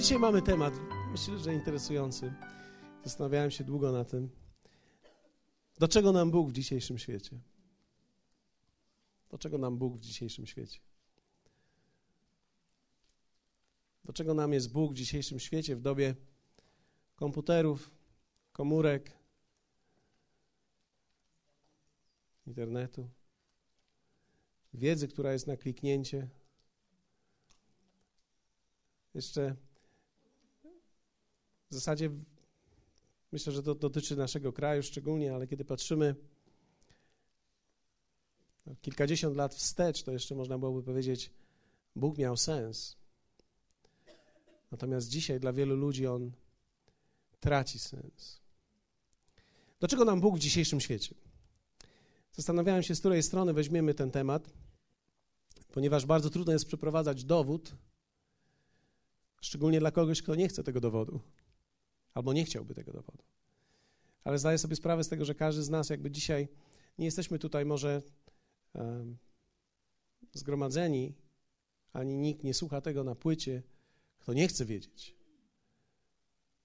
dzisiaj mamy temat, myślę, że interesujący. Zastanawiałem się długo na tym. Do czego nam Bóg w dzisiejszym świecie? Do czego nam Bóg w dzisiejszym świecie? Do czego nam jest Bóg w dzisiejszym świecie, w dobie komputerów, komórek, internetu, wiedzy, która jest na kliknięcie? Jeszcze w zasadzie myślę, że to dotyczy naszego kraju szczególnie, ale kiedy patrzymy kilkadziesiąt lat wstecz, to jeszcze można byłoby powiedzieć, Bóg miał sens. Natomiast dzisiaj dla wielu ludzi on traci sens. Do czego nam Bóg w dzisiejszym świecie? Zastanawiałem się, z której strony weźmiemy ten temat, ponieważ bardzo trudno jest przeprowadzać dowód, szczególnie dla kogoś, kto nie chce tego dowodu albo nie chciałby tego dowodu. Ale zdaję sobie sprawę z tego, że każdy z nas, jakby dzisiaj nie jesteśmy tutaj może um, zgromadzeni, ani nikt nie słucha tego na płycie, kto nie chce wiedzieć.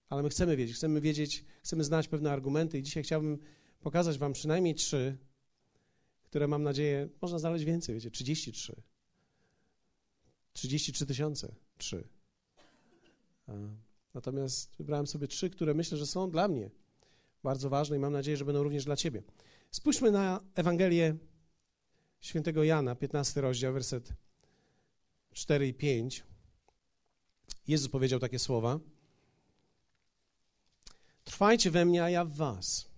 Ale my chcemy wiedzieć, chcemy wiedzieć, chcemy znać pewne argumenty i dzisiaj chciałbym pokazać Wam przynajmniej trzy, które mam nadzieję, można znaleźć więcej, wiecie, 33. 33 tysiące, trzy. Natomiast wybrałem sobie trzy, które myślę, że są dla mnie bardzo ważne i mam nadzieję, że będą również dla Ciebie. Spójrzmy na Ewangelię świętego Jana, 15 rozdział, werset 4 i 5. Jezus powiedział takie słowa. Trwajcie we mnie, a ja w was.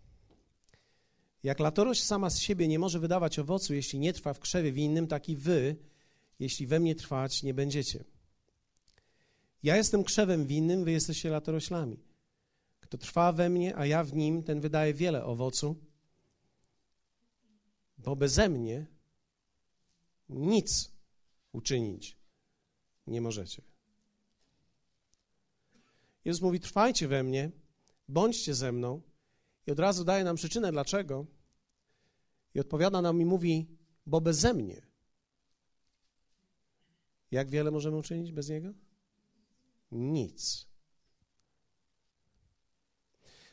Jak latorość sama z siebie nie może wydawać owocu, jeśli nie trwa w krzewie winnym, tak i wy, jeśli we mnie trwać nie będziecie. Ja jestem krzewem winnym, wy jesteście latoroślami. Kto trwa we mnie, a ja w nim, ten wydaje wiele owocu, bo beze mnie nic uczynić nie możecie. Jezus mówi: Trwajcie we mnie, bądźcie ze mną, i od razu daje nam przyczynę dlaczego. I odpowiada nam i mówi: Bo beze mnie. Jak wiele możemy uczynić bez niego? Nic.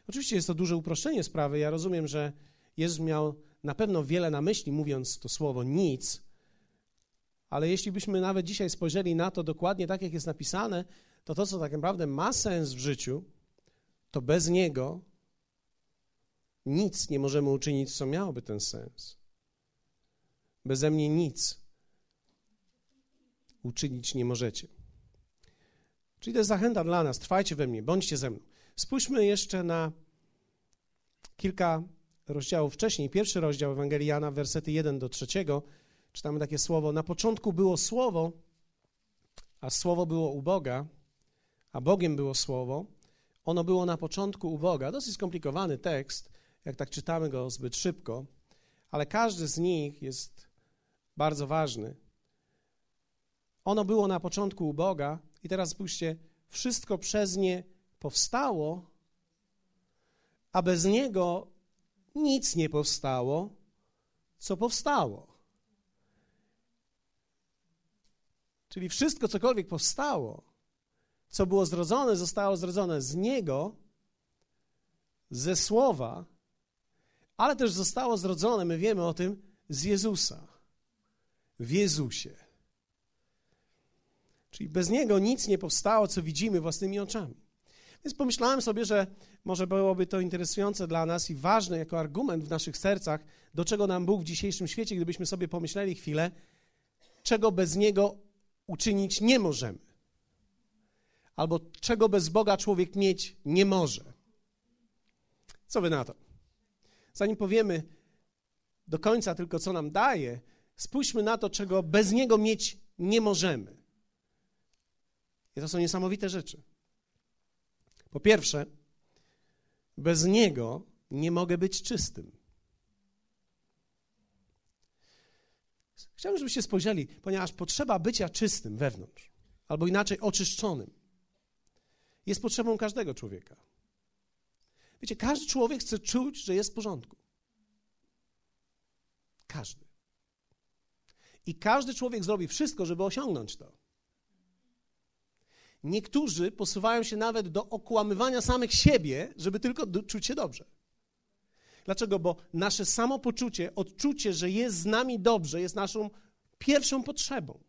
Oczywiście jest to duże uproszczenie sprawy. Ja rozumiem, że Jezus miał na pewno wiele na myśli, mówiąc to słowo nic, ale jeśli byśmy nawet dzisiaj spojrzeli na to dokładnie tak, jak jest napisane, to to, co tak naprawdę ma sens w życiu, to bez niego nic nie możemy uczynić, co miałoby ten sens. Beze mnie nic uczynić nie możecie. Czyli to jest zachęta dla nas. Trwajcie we mnie, bądźcie ze mną. Spójrzmy jeszcze na kilka rozdziałów wcześniej. Pierwszy rozdział Ewangelii Jana, wersety 1 do 3. Czytamy takie słowo. Na początku było słowo, a słowo było u Boga, a Bogiem było słowo. Ono było na początku u Boga. Dosyć skomplikowany tekst, jak tak czytamy go zbyt szybko, ale każdy z nich jest bardzo ważny. Ono było na początku u Boga, i teraz spójrzcie, wszystko przez nie powstało, a bez niego nic nie powstało, co powstało. Czyli wszystko, cokolwiek powstało, co było zrodzone, zostało zrodzone z Niego, ze Słowa, ale też zostało zrodzone, my wiemy o tym, z Jezusa, w Jezusie. Czyli bez niego nic nie powstało, co widzimy własnymi oczami. Więc pomyślałem sobie, że może byłoby to interesujące dla nas i ważne jako argument w naszych sercach, do czego nam Bóg w dzisiejszym świecie, gdybyśmy sobie pomyśleli chwilę, czego bez Niego uczynić nie możemy. Albo czego bez Boga człowiek mieć nie może. Co wy na to? Zanim powiemy do końca tylko, co nam daje, spójrzmy na to, czego bez Niego mieć nie możemy. I to są niesamowite rzeczy. Po pierwsze, bez Niego nie mogę być czystym. Chciałbym, żebyście spojrzeli, ponieważ potrzeba bycia czystym wewnątrz, albo inaczej oczyszczonym, jest potrzebą każdego człowieka. Wiecie, każdy człowiek chce czuć, że jest w porządku. Każdy. I każdy człowiek zrobi wszystko, żeby osiągnąć to. Niektórzy posuwają się nawet do okłamywania samych siebie, żeby tylko czuć się dobrze. Dlaczego? Bo nasze samopoczucie, odczucie, że jest z nami dobrze, jest naszą pierwszą potrzebą.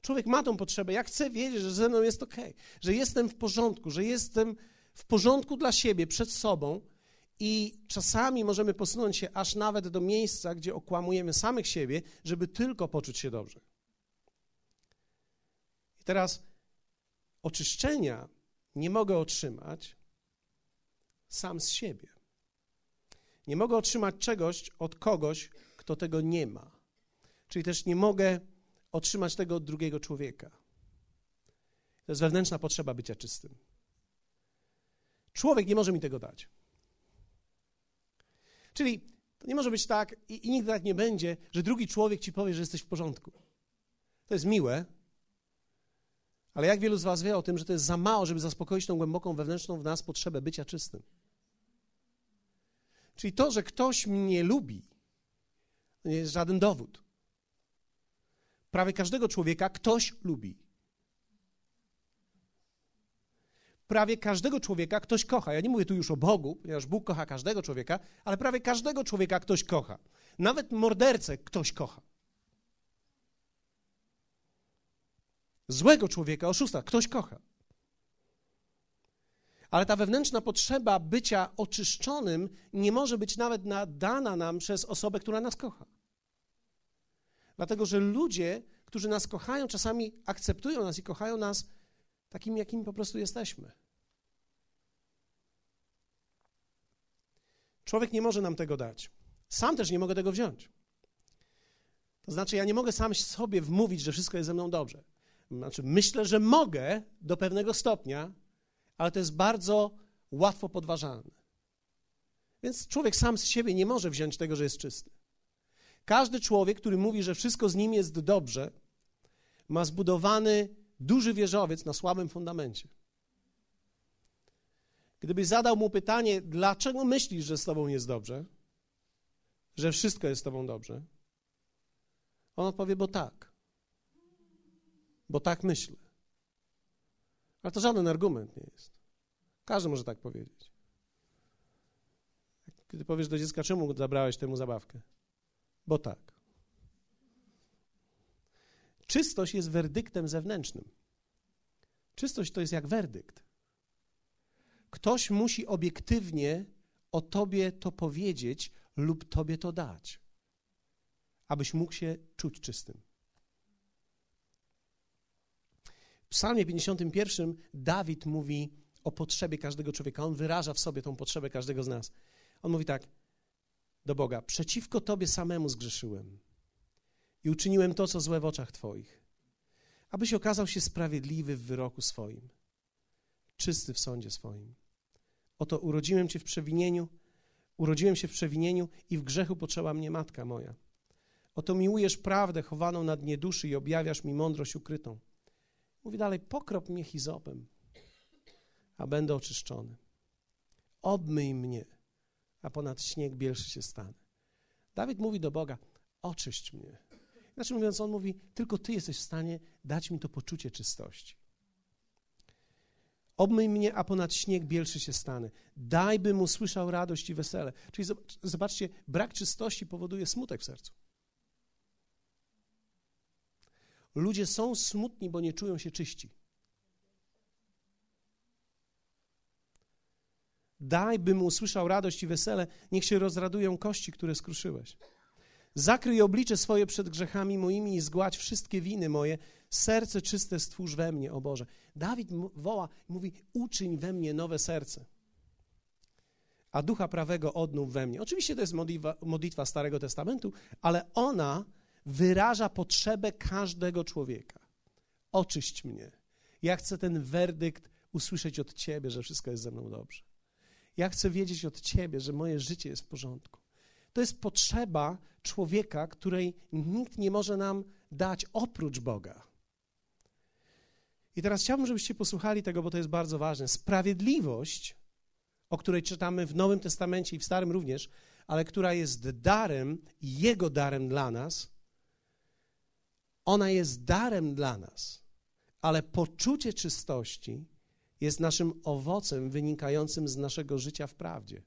Człowiek ma tą potrzebę. Ja chcę wiedzieć, że ze mną jest ok, że jestem w porządku, że jestem w porządku dla siebie, przed sobą. I czasami możemy posunąć się aż nawet do miejsca, gdzie okłamujemy samych siebie, żeby tylko poczuć się dobrze. I teraz oczyszczenia nie mogę otrzymać sam z siebie. Nie mogę otrzymać czegoś od kogoś, kto tego nie ma. Czyli też nie mogę otrzymać tego od drugiego człowieka. To jest wewnętrzna potrzeba bycia czystym. Człowiek nie może mi tego dać. Czyli to nie może być tak i, i nigdy tak nie będzie, że drugi człowiek ci powie, że jesteś w porządku. To jest miłe, ale jak wielu z Was wie o tym, że to jest za mało, żeby zaspokoić tą głęboką wewnętrzną w nas potrzebę bycia czystym. Czyli to, że ktoś mnie lubi, nie jest żaden dowód. Prawie każdego człowieka ktoś lubi. Prawie każdego człowieka ktoś kocha. Ja nie mówię tu już o Bogu, ponieważ Bóg kocha każdego człowieka, ale prawie każdego człowieka ktoś kocha. Nawet mordercę ktoś kocha. Złego człowieka, oszusta, ktoś kocha. Ale ta wewnętrzna potrzeba bycia oczyszczonym nie może być nawet nadana nam przez osobę, która nas kocha. Dlatego, że ludzie, którzy nas kochają, czasami akceptują nas i kochają nas takimi, jakimi po prostu jesteśmy. Człowiek nie może nam tego dać. Sam też nie mogę tego wziąć. To znaczy, ja nie mogę sam sobie wmówić, że wszystko jest ze mną dobrze. Znaczy, myślę, że mogę do pewnego stopnia, ale to jest bardzo łatwo podważalne. Więc człowiek sam z siebie nie może wziąć tego, że jest czysty. Każdy człowiek, który mówi, że wszystko z nim jest dobrze, ma zbudowany duży wieżowiec na słabym fundamencie. Gdybyś zadał mu pytanie, dlaczego myślisz, że z tobą jest dobrze, że wszystko jest z tobą dobrze, on odpowie, bo tak. Bo tak myślę. Ale to żaden argument nie jest. Każdy może tak powiedzieć. Kiedy powiesz do dziecka, czemu zabrałeś temu zabawkę? Bo tak. Czystość jest werdyktem zewnętrznym. Czystość to jest jak werdykt. Ktoś musi obiektywnie o tobie to powiedzieć lub tobie to dać, abyś mógł się czuć czystym. W Psalmie 51 Dawid mówi o potrzebie każdego człowieka. On wyraża w sobie tą potrzebę każdego z nas. On mówi tak do Boga: Przeciwko Tobie samemu zgrzeszyłem i uczyniłem to, co złe w oczach Twoich, abyś okazał się sprawiedliwy w wyroku swoim, czysty w sądzie swoim. Oto urodziłem Cię w przewinieniu, urodziłem się w przewinieniu i w grzechu poczęła mnie matka moja. Oto miłujesz prawdę chowaną na dnie duszy i objawiasz mi mądrość ukrytą. Mówi dalej, pokrop mnie hizopem, a będę oczyszczony. Obmyj mnie, a ponad śnieg bielszy się stanę. Dawid mówi do Boga, oczyść mnie. Znaczy mówiąc, on mówi, tylko Ty jesteś w stanie dać mi to poczucie czystości. Obmyj mnie, a ponad śnieg bielszy się stanę. Daj, bym usłyszał radość i wesele. Czyli zobaczcie, brak czystości powoduje smutek w sercu. Ludzie są smutni, bo nie czują się czyści. Daj, bym usłyszał radość i wesele, niech się rozradują kości, które skruszyłeś. Zakryj oblicze swoje przed grzechami moimi i zgładź wszystkie winy moje. Serce czyste stwórz we mnie, o Boże. Dawid woła i mówi, uczyń we mnie nowe serce, a ducha prawego odnów we mnie. Oczywiście to jest modlitwa, modlitwa Starego Testamentu, ale ona wyraża potrzebę każdego człowieka. Oczyść mnie. Ja chcę ten werdykt usłyszeć od Ciebie, że wszystko jest ze mną dobrze. Ja chcę wiedzieć od Ciebie, że moje życie jest w porządku. To jest potrzeba człowieka, której nikt nie może nam dać oprócz Boga. I teraz chciałbym, żebyście posłuchali tego, bo to jest bardzo ważne. Sprawiedliwość, o której czytamy w Nowym Testamencie i w Starym również, ale która jest darem, Jego darem dla nas, ona jest darem dla nas, ale poczucie czystości jest naszym owocem wynikającym z naszego życia w prawdzie.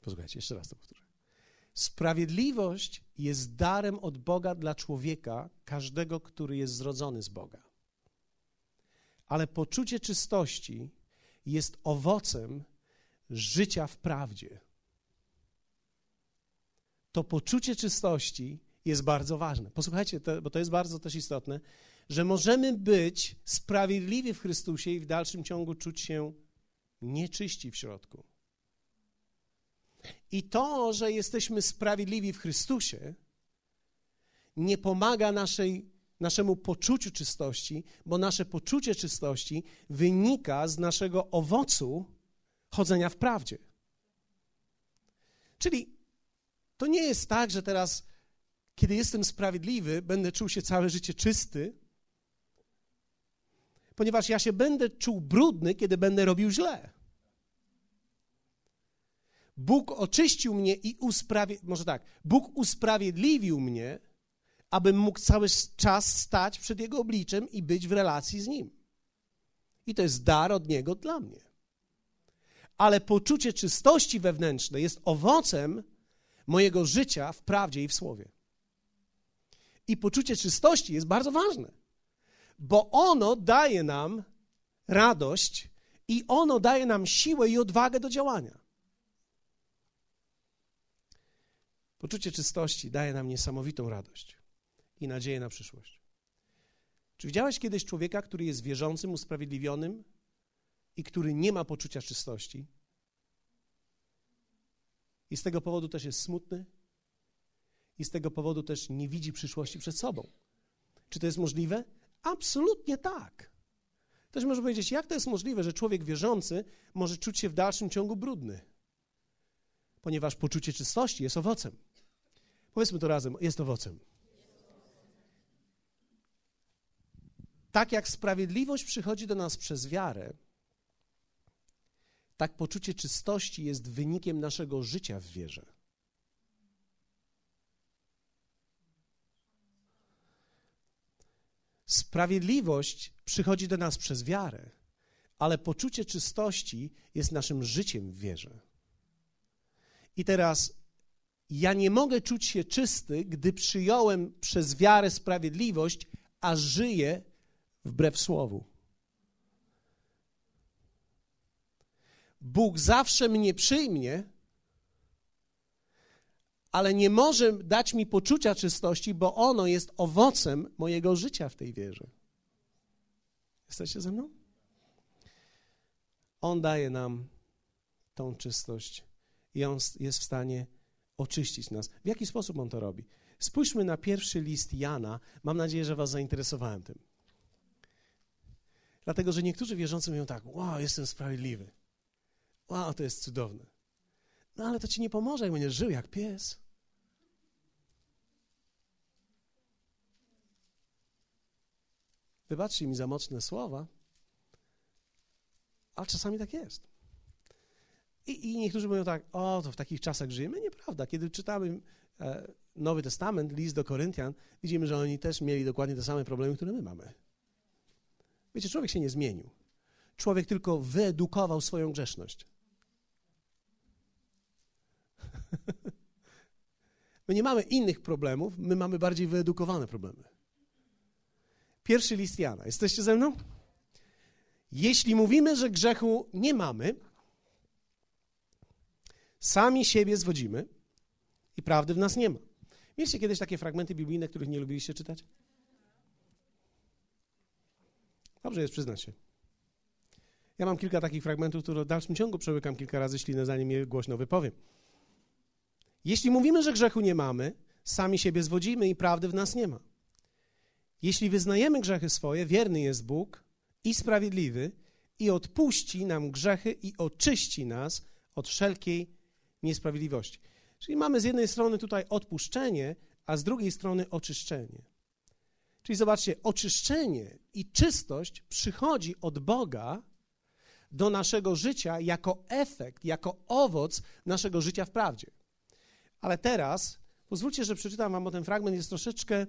Posłuchajcie, jeszcze raz to powtórzę. Sprawiedliwość jest darem od Boga dla człowieka, każdego, który jest zrodzony z Boga. Ale poczucie czystości jest owocem życia w prawdzie. To poczucie czystości jest bardzo ważne. Posłuchajcie, to, bo to jest bardzo też istotne, że możemy być sprawiedliwi w Chrystusie i w dalszym ciągu czuć się nieczyści w środku. I to, że jesteśmy sprawiedliwi w Chrystusie, nie pomaga naszej, naszemu poczuciu czystości, bo nasze poczucie czystości wynika z naszego owocu chodzenia w prawdzie. Czyli to nie jest tak, że teraz, kiedy jestem sprawiedliwy, będę czuł się całe życie czysty, ponieważ ja się będę czuł brudny, kiedy będę robił źle. Bóg oczyścił mnie i usprawiedliwił, może tak, Bóg usprawiedliwił mnie, abym mógł cały czas stać przed Jego obliczem i być w relacji z Nim. I to jest dar od Niego dla mnie. Ale poczucie czystości wewnętrznej jest owocem mojego życia w prawdzie i w słowie. I poczucie czystości jest bardzo ważne, bo ono daje nam radość i ono daje nam siłę i odwagę do działania. Poczucie czystości daje nam niesamowitą radość i nadzieję na przyszłość. Czy widziałeś kiedyś człowieka, który jest wierzącym, usprawiedliwionym i który nie ma poczucia czystości? I z tego powodu też jest smutny i z tego powodu też nie widzi przyszłości przed sobą. Czy to jest możliwe? Absolutnie tak. Też można powiedzieć, jak to jest możliwe, że człowiek wierzący może czuć się w dalszym ciągu brudny? Ponieważ poczucie czystości jest owocem. Powiedzmy to razem, jest owocem. Tak jak sprawiedliwość przychodzi do nas przez wiarę, tak poczucie czystości jest wynikiem naszego życia w wierze. Sprawiedliwość przychodzi do nas przez wiarę, ale poczucie czystości jest naszym życiem w wierze. I teraz ja nie mogę czuć się czysty, gdy przyjąłem przez wiarę sprawiedliwość, a żyję wbrew słowu. Bóg zawsze mnie przyjmie, ale nie może dać mi poczucia czystości, bo ono jest owocem mojego życia w tej wierze. Jesteście ze mną? On daje nam tą czystość i on jest w stanie oczyścić nas. W jaki sposób on to robi? Spójrzmy na pierwszy list Jana. Mam nadzieję, że Was zainteresowałem tym. Dlatego, że niektórzy wierzący mówią tak: Wow, jestem sprawiedliwy. Wow, to jest cudowne. No ale to ci nie pomoże, jak będziesz żył jak pies. Wybaczcie mi za mocne słowa, ale czasami tak jest. I, I, niektórzy mówią tak, o, to w takich czasach żyjemy. Nieprawda. Kiedy czytamy e, Nowy Testament, list do Koryntian, widzimy, że oni też mieli dokładnie te same problemy, które my mamy. Wiecie, człowiek się nie zmienił. Człowiek tylko wyedukował swoją grzeszność. My nie mamy innych problemów, my mamy bardziej wyedukowane problemy. Pierwszy list Jana. Jesteście ze mną? Jeśli mówimy, że grzechu nie mamy, Sami siebie zwodzimy i prawdy w nas nie ma. Mieliście kiedyś takie fragmenty biblijne, których nie lubiliście czytać? Dobrze jest przyznać się. Ja mam kilka takich fragmentów, które w dalszym ciągu przełykam kilka razy ślinę, zanim je głośno wypowiem. Jeśli mówimy, że grzechu nie mamy, sami siebie zwodzimy i prawdy w nas nie ma. Jeśli wyznajemy grzechy swoje, wierny jest Bóg i sprawiedliwy i odpuści nam grzechy i oczyści nas od wszelkiej niesprawiedliwości. Czyli mamy z jednej strony tutaj odpuszczenie, a z drugiej strony oczyszczenie. Czyli zobaczcie, oczyszczenie i czystość przychodzi od Boga do naszego życia jako efekt, jako owoc naszego życia w prawdzie. Ale teraz Pozwólcie, że przeczytam wam, bo ten fragment jest troszeczkę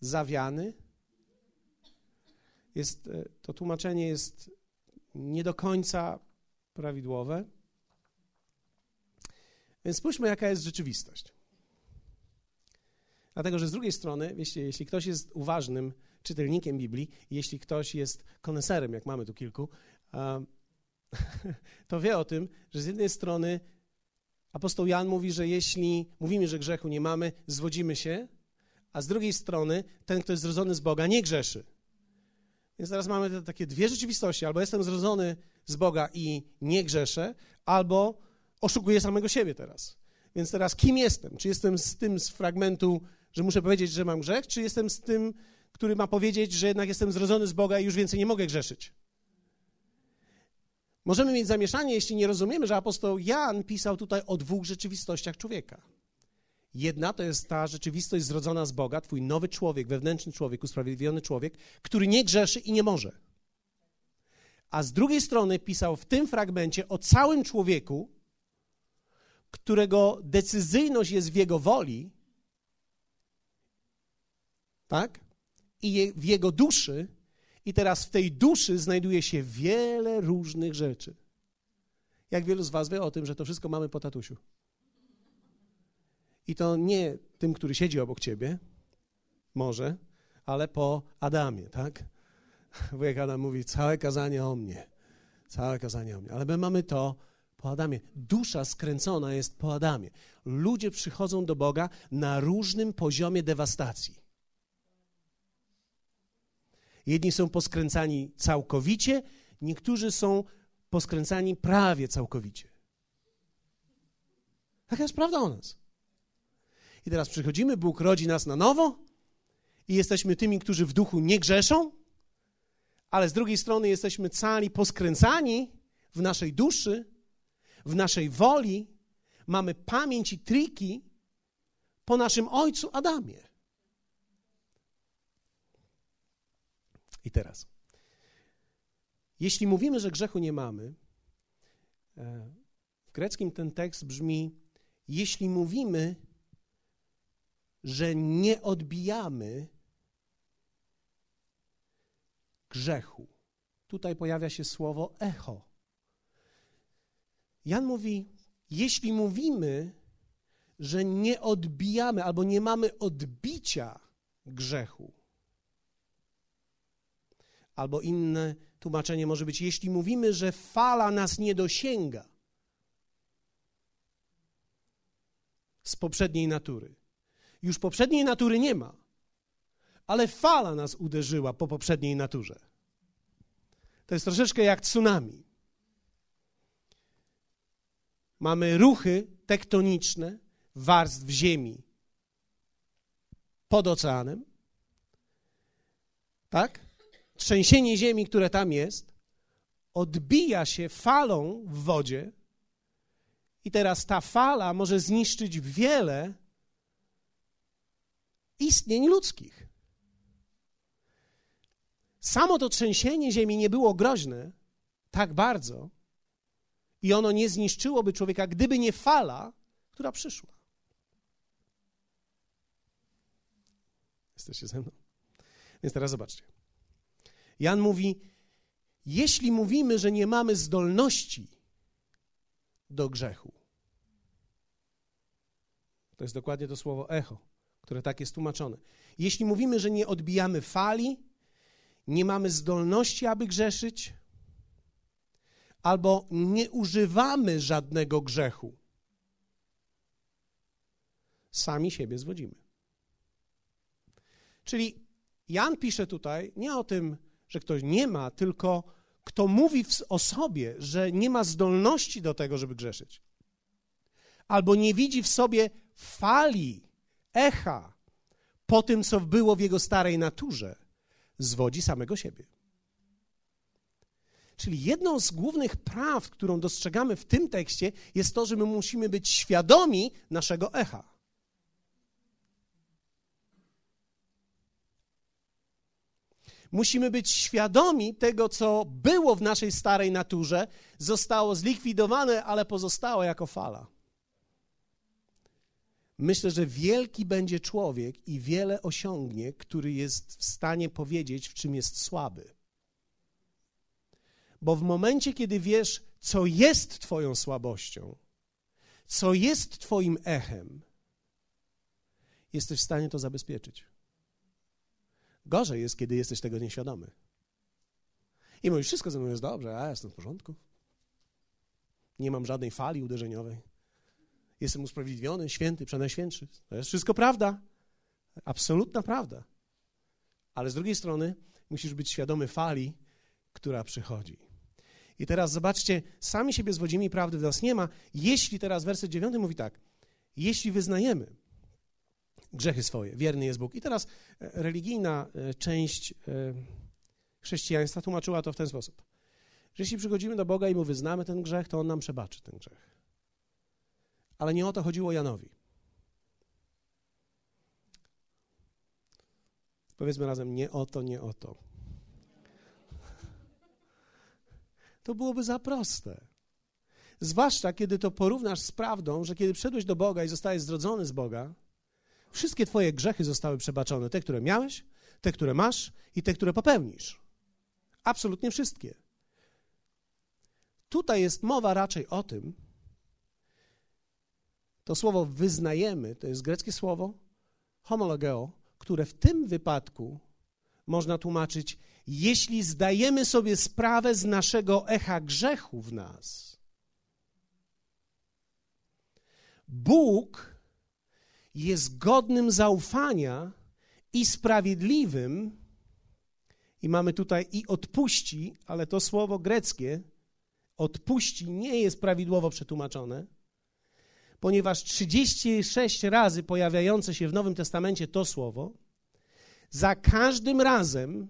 zawiany. Jest, e, to tłumaczenie jest nie do końca prawidłowe. Więc spójrzmy, jaka jest rzeczywistość. Dlatego, że z drugiej strony, wiecie, jeśli ktoś jest uważnym czytelnikiem Biblii, jeśli ktoś jest koneserem, jak mamy tu kilku, to wie o tym, że z jednej strony apostoł Jan mówi, że jeśli mówimy, że grzechu nie mamy, zwodzimy się, a z drugiej strony ten, kto jest zrodzony z Boga, nie grzeszy. Więc teraz mamy te takie dwie rzeczywistości. Albo jestem zrodzony z Boga i nie grzeszę, albo oszukuję samego siebie teraz. Więc teraz kim jestem? Czy jestem z tym z fragmentu, że muszę powiedzieć, że mam grzech, czy jestem z tym, który ma powiedzieć, że jednak jestem zrodzony z Boga i już więcej nie mogę grzeszyć? Możemy mieć zamieszanie, jeśli nie rozumiemy, że apostoł Jan pisał tutaj o dwóch rzeczywistościach człowieka. Jedna to jest ta rzeczywistość zrodzona z Boga, twój nowy człowiek, wewnętrzny człowiek, usprawiedliwiony człowiek, który nie grzeszy i nie może. A z drugiej strony pisał w tym fragmencie o całym człowieku, którego decyzyjność jest w jego woli, tak? I w jego duszy, i teraz w tej duszy znajduje się wiele różnych rzeczy. Jak wielu z Was wie o tym, że to wszystko mamy po tatusiu? I to nie tym, który siedzi obok ciebie, może, ale po Adamie, tak? Wujek Adam mówi, całe kazanie o mnie, całe kazanie o mnie. Ale my mamy to po Adamie. Dusza skręcona jest po Adamie. Ludzie przychodzą do Boga na różnym poziomie dewastacji. Jedni są poskręcani całkowicie, niektórzy są poskręcani prawie całkowicie. Taka jest prawda o nas. I teraz przychodzimy, Bóg rodzi nas na nowo i jesteśmy tymi, którzy w duchu nie grzeszą, ale z drugiej strony jesteśmy cali poskręcani w naszej duszy, w naszej woli, mamy pamięć i triki po naszym ojcu Adamie. I teraz, jeśli mówimy, że grzechu nie mamy, e, w greckim ten tekst brzmi: jeśli mówimy, że nie odbijamy grzechu. Tutaj pojawia się słowo echo. Jan mówi: jeśli mówimy, że nie odbijamy albo nie mamy odbicia grzechu, albo inne tłumaczenie może być: jeśli mówimy, że fala nas nie dosięga z poprzedniej natury, już poprzedniej natury nie ma, ale fala nas uderzyła po poprzedniej naturze. To jest troszeczkę jak tsunami. Mamy ruchy tektoniczne warstw ziemi pod oceanem. Tak? Trzęsienie ziemi, które tam jest, odbija się falą w wodzie, i teraz ta fala może zniszczyć wiele istnień ludzkich. Samo to trzęsienie ziemi nie było groźne tak bardzo i ono nie zniszczyłoby człowieka, gdyby nie fala, która przyszła. Jesteście ze mną? Więc teraz zobaczcie. Jan mówi: Jeśli mówimy, że nie mamy zdolności do grzechu, to jest dokładnie to słowo echo które tak jest tłumaczone. Jeśli mówimy, że nie odbijamy fali, nie mamy zdolności, aby grzeszyć, albo nie używamy żadnego grzechu, sami siebie zwodzimy. Czyli Jan pisze tutaj nie o tym, że ktoś nie ma, tylko kto mówi o sobie, że nie ma zdolności do tego, żeby grzeszyć, albo nie widzi w sobie fali echa po tym, co było w jego starej naturze, zwodzi samego siebie. Czyli jedną z głównych praw, którą dostrzegamy w tym tekście, jest to, że my musimy być świadomi naszego echa. Musimy być świadomi tego, co było w naszej starej naturze, zostało zlikwidowane, ale pozostało jako fala. Myślę, że wielki będzie człowiek i wiele osiągnie, który jest w stanie powiedzieć, w czym jest słaby. Bo w momencie, kiedy wiesz, co jest Twoją słabością, co jest Twoim echem, jesteś w stanie to zabezpieczyć. Gorzej jest, kiedy jesteś tego nieświadomy. I mówisz, wszystko ze mną jest dobrze, a ja jestem w porządku. Nie mam żadnej fali uderzeniowej. Jestem usprawiedliwiony, święty, przenajświętszy. To jest wszystko prawda. Absolutna prawda. Ale z drugiej strony musisz być świadomy fali, która przychodzi. I teraz zobaczcie, sami siebie zwodzimy i prawdy w nas nie ma. Jeśli teraz werset dziewiąty mówi tak, jeśli wyznajemy grzechy swoje, wierny jest Bóg. I teraz e, religijna e, część e, chrześcijaństwa tłumaczyła to w ten sposób, że jeśli przychodzimy do Boga i mu wyznamy ten grzech, to On nam przebaczy ten grzech. Ale nie o to chodziło Janowi. Powiedzmy razem, nie o to, nie o to. To byłoby za proste. Zwłaszcza kiedy to porównasz z prawdą, że kiedy przyszedłeś do Boga i zostałeś zrodzony z Boga, wszystkie Twoje grzechy zostały przebaczone. Te, które miałeś, te, które masz i te, które popełnisz. Absolutnie wszystkie. Tutaj jest mowa raczej o tym, to słowo wyznajemy, to jest greckie słowo homologeo, które w tym wypadku można tłumaczyć, jeśli zdajemy sobie sprawę z naszego echa grzechu w nas. Bóg jest godnym zaufania i sprawiedliwym, i mamy tutaj i odpuści, ale to słowo greckie odpuści nie jest prawidłowo przetłumaczone, ponieważ 36 razy pojawiające się w Nowym Testamencie to słowo, za każdym razem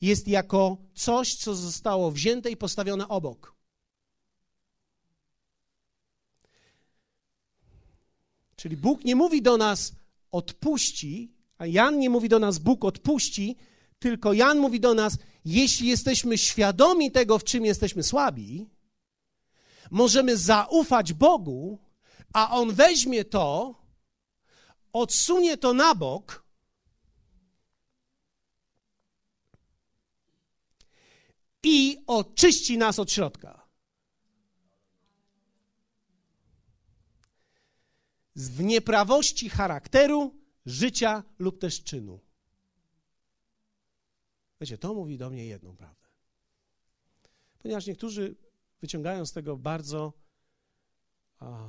jest jako coś, co zostało wzięte i postawione obok. Czyli Bóg nie mówi do nas odpuści, a Jan nie mówi do nas Bóg odpuści, tylko Jan mówi do nas, jeśli jesteśmy świadomi tego, w czym jesteśmy słabi, możemy zaufać Bogu, a On weźmie to, odsunie to na bok i oczyści nas od środka. W nieprawości charakteru, życia lub też czynu. Wiecie, to mówi do mnie jedną prawdę. Ponieważ niektórzy wyciągają z tego bardzo, a,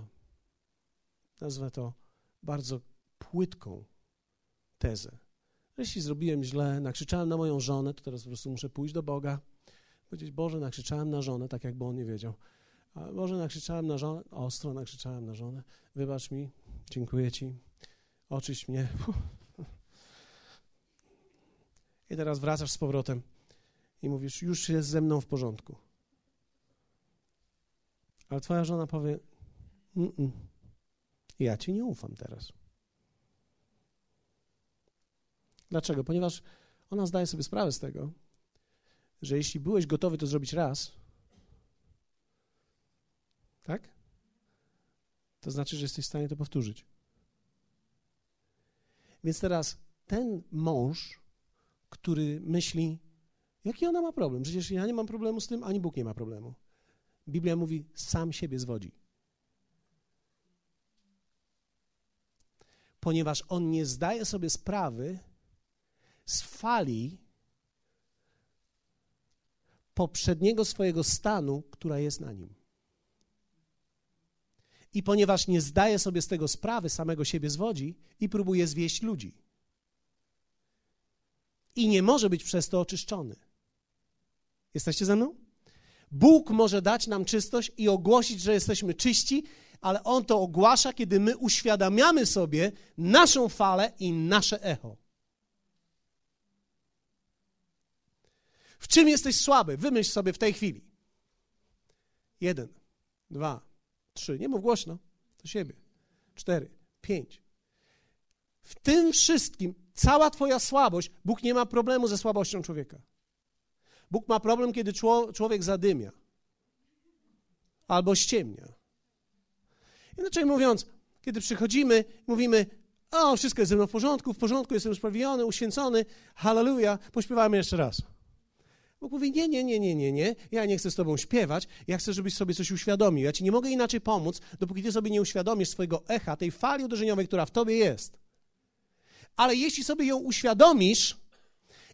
nazwę to, bardzo płytką tezę. Jeśli zrobiłem źle, nakrzyczałem na moją żonę, to teraz po prostu muszę pójść do Boga, powiedzieć, Boże, nakrzyczałem na żonę, tak jakby on nie wiedział. A Boże, nakrzyczałem na żonę, ostro nakrzyczałem na żonę, wybacz mi, dziękuję Ci, oczyść mnie. I teraz wracasz z powrotem i mówisz, już jest ze mną w porządku. Ale twoja żona powie, N -n, ja ci nie ufam teraz. Dlaczego? Ponieważ ona zdaje sobie sprawę z tego, że jeśli byłeś gotowy to zrobić raz, tak? To znaczy, że jesteś w stanie to powtórzyć. Więc teraz ten mąż który myśli, jaki ona ma problem? Przecież ja nie mam problemu z tym, ani Bóg nie ma problemu. Biblia mówi, sam siebie zwodzi. Ponieważ on nie zdaje sobie sprawy z fali poprzedniego swojego stanu, która jest na nim. I ponieważ nie zdaje sobie z tego sprawy, samego siebie zwodzi i próbuje zwieść ludzi i nie może być przez to oczyszczony. Jesteście ze mną? Bóg może dać nam czystość i ogłosić, że jesteśmy czyści, ale On to ogłasza, kiedy my uświadamiamy sobie naszą falę i nasze echo. W czym jesteś słaby? Wymyśl sobie w tej chwili. Jeden, dwa, trzy. Nie mów głośno, do siebie. Cztery, pięć. W tym wszystkim cała Twoja słabość, Bóg nie ma problemu ze słabością człowieka. Bóg ma problem, kiedy człowiek zadymia albo ściemnia. Inaczej mówiąc, kiedy przychodzimy, mówimy, o, wszystko jest ze mną w porządku, w porządku, jestem usprawiedliwiony, uświęcony, halleluja, pośpiewamy jeszcze raz. Bóg mówi, nie, nie, nie, nie, nie, nie, ja nie chcę z tobą śpiewać, ja chcę, żebyś sobie coś uświadomił. Ja ci nie mogę inaczej pomóc, dopóki ty sobie nie uświadomisz swojego echa, tej fali uderzeniowej, która w tobie jest. Ale jeśli sobie ją uświadomisz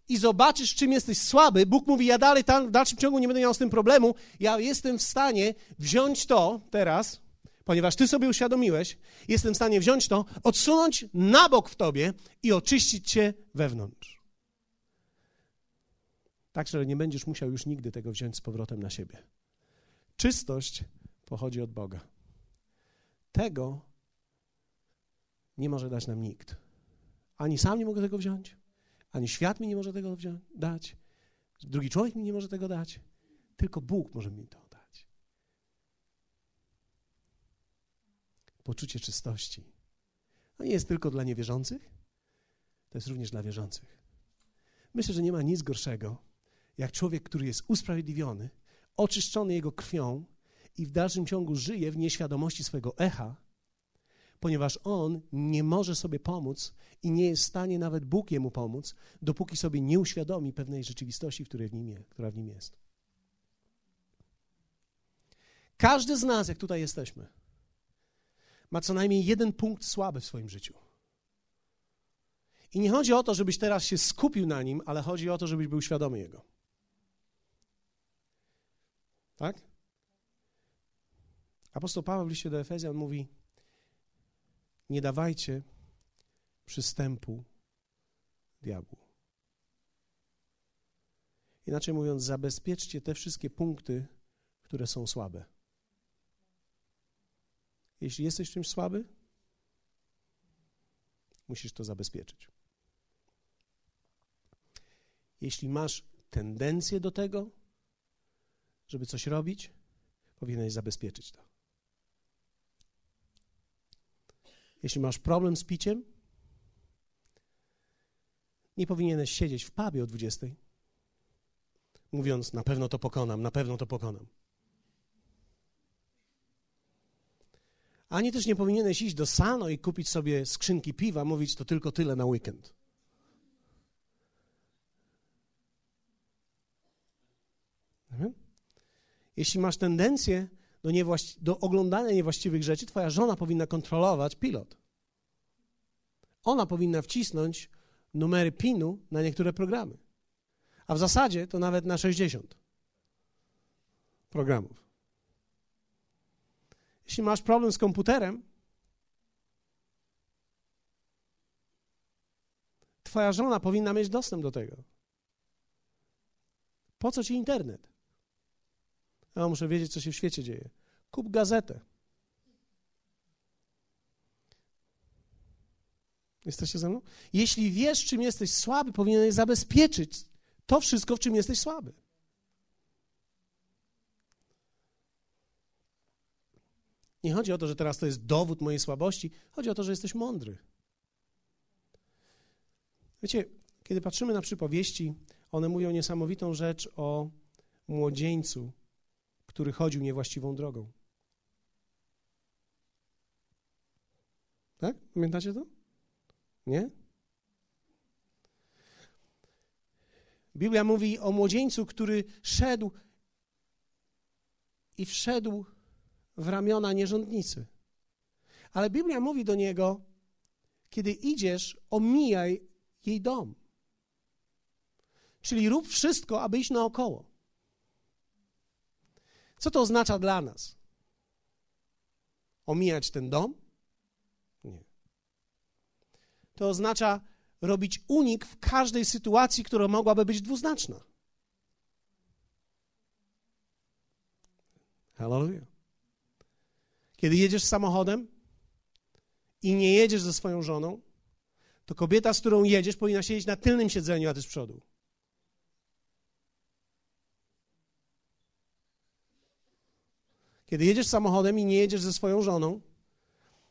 i zobaczysz, czym jesteś słaby, Bóg mówi, ja dalej tam w dalszym ciągu nie będę miał z tym problemu, ja jestem w stanie wziąć to teraz, ponieważ ty sobie uświadomiłeś, jestem w stanie wziąć to, odsunąć na bok w tobie i oczyścić cię wewnątrz. Tak, że nie będziesz musiał już nigdy tego wziąć z powrotem na siebie. Czystość pochodzi od Boga. Tego nie może dać nam nikt. Ani sam nie mogę tego wziąć, ani świat mi nie może tego wziąć, dać, drugi człowiek mi nie może tego dać, tylko Bóg może mi to dać. Poczucie czystości. To nie jest tylko dla niewierzących, to jest również dla wierzących. Myślę, że nie ma nic gorszego, jak człowiek, który jest usprawiedliwiony, oczyszczony jego krwią i w dalszym ciągu żyje w nieświadomości swojego echa, ponieważ on nie może sobie pomóc i nie jest w stanie nawet Bóg jemu pomóc, dopóki sobie nie uświadomi pewnej rzeczywistości, która w nim. Która w nim jest. Każdy z nas, jak tutaj jesteśmy, ma co najmniej jeden punkt słaby w swoim życiu. I nie chodzi o to, żebyś teraz się skupił na nim, ale chodzi o to, żebyś był świadomy jego. Tak? Apostoł Paweł w liście do Efezjan mówi: Nie dawajcie przystępu diabłu. Inaczej mówiąc, zabezpieczcie te wszystkie punkty, które są słabe. Jeśli jesteś czymś słaby, musisz to zabezpieczyć. Jeśli masz tendencję do tego, żeby coś robić, powinieneś zabezpieczyć to. Jeśli masz problem z piciem, nie powinieneś siedzieć w pubie o 20, mówiąc, na pewno to pokonam, na pewno to pokonam. Ani też nie powinieneś iść do Sano i kupić sobie skrzynki piwa, mówić to tylko tyle na weekend. Jeśli masz tendencję do, niewłaści- do oglądania niewłaściwych rzeczy, twoja żona powinna kontrolować pilot. Ona powinna wcisnąć numery PIN-u na niektóre programy. A w zasadzie to nawet na 60 programów. Jeśli masz problem z komputerem, twoja żona powinna mieć dostęp do tego. Po co ci internet? Ja muszę wiedzieć, co się w świecie dzieje. Kup gazetę. Jesteście ze mną? Jeśli wiesz, czym jesteś słaby, powinieneś zabezpieczyć to wszystko, w czym jesteś słaby. Nie chodzi o to, że teraz to jest dowód mojej słabości, chodzi o to, że jesteś mądry. Wiecie, kiedy patrzymy na przypowieści, one mówią niesamowitą rzecz o młodzieńcu, który chodził niewłaściwą drogą. Tak? Pamiętacie to? Nie? Biblia mówi o młodzieńcu, który szedł i wszedł w ramiona nierządnicy. Ale Biblia mówi do niego, kiedy idziesz, omijaj jej dom. Czyli rób wszystko, aby iść naokoło. Co to oznacza dla nas? Omijać ten dom? Nie. To oznacza robić unik w każdej sytuacji, która mogłaby być dwuznaczna. Hallelujah. Kiedy jedziesz samochodem i nie jedziesz ze swoją żoną, to kobieta, z którą jedziesz, powinna siedzieć na tylnym siedzeniu, a ty z przodu. Kiedy jedziesz samochodem i nie jedziesz ze swoją żoną,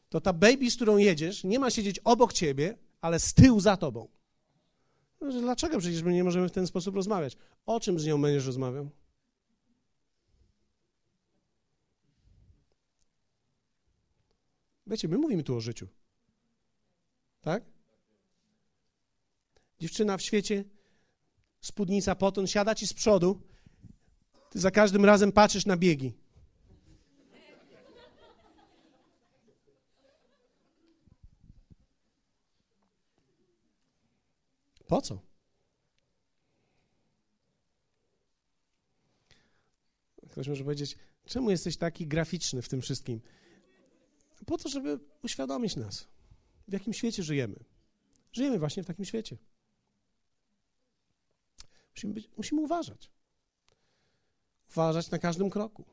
to ta baby, z którą jedziesz, nie ma siedzieć obok ciebie, ale z tyłu za tobą. No, dlaczego przecież my nie możemy w ten sposób rozmawiać? O czym z nią będziesz rozmawiał? Wiecie, my mówimy tu o życiu. Tak? Dziewczyna w świecie, spódnica poton, siada ci z przodu, ty za każdym razem patrzysz na biegi. Po co? Ktoś może powiedzieć, czemu jesteś taki graficzny w tym wszystkim? Po to, żeby uświadomić nas, w jakim świecie żyjemy. Żyjemy właśnie w takim świecie. Musimy, być, musimy uważać. Uważać na każdym kroku.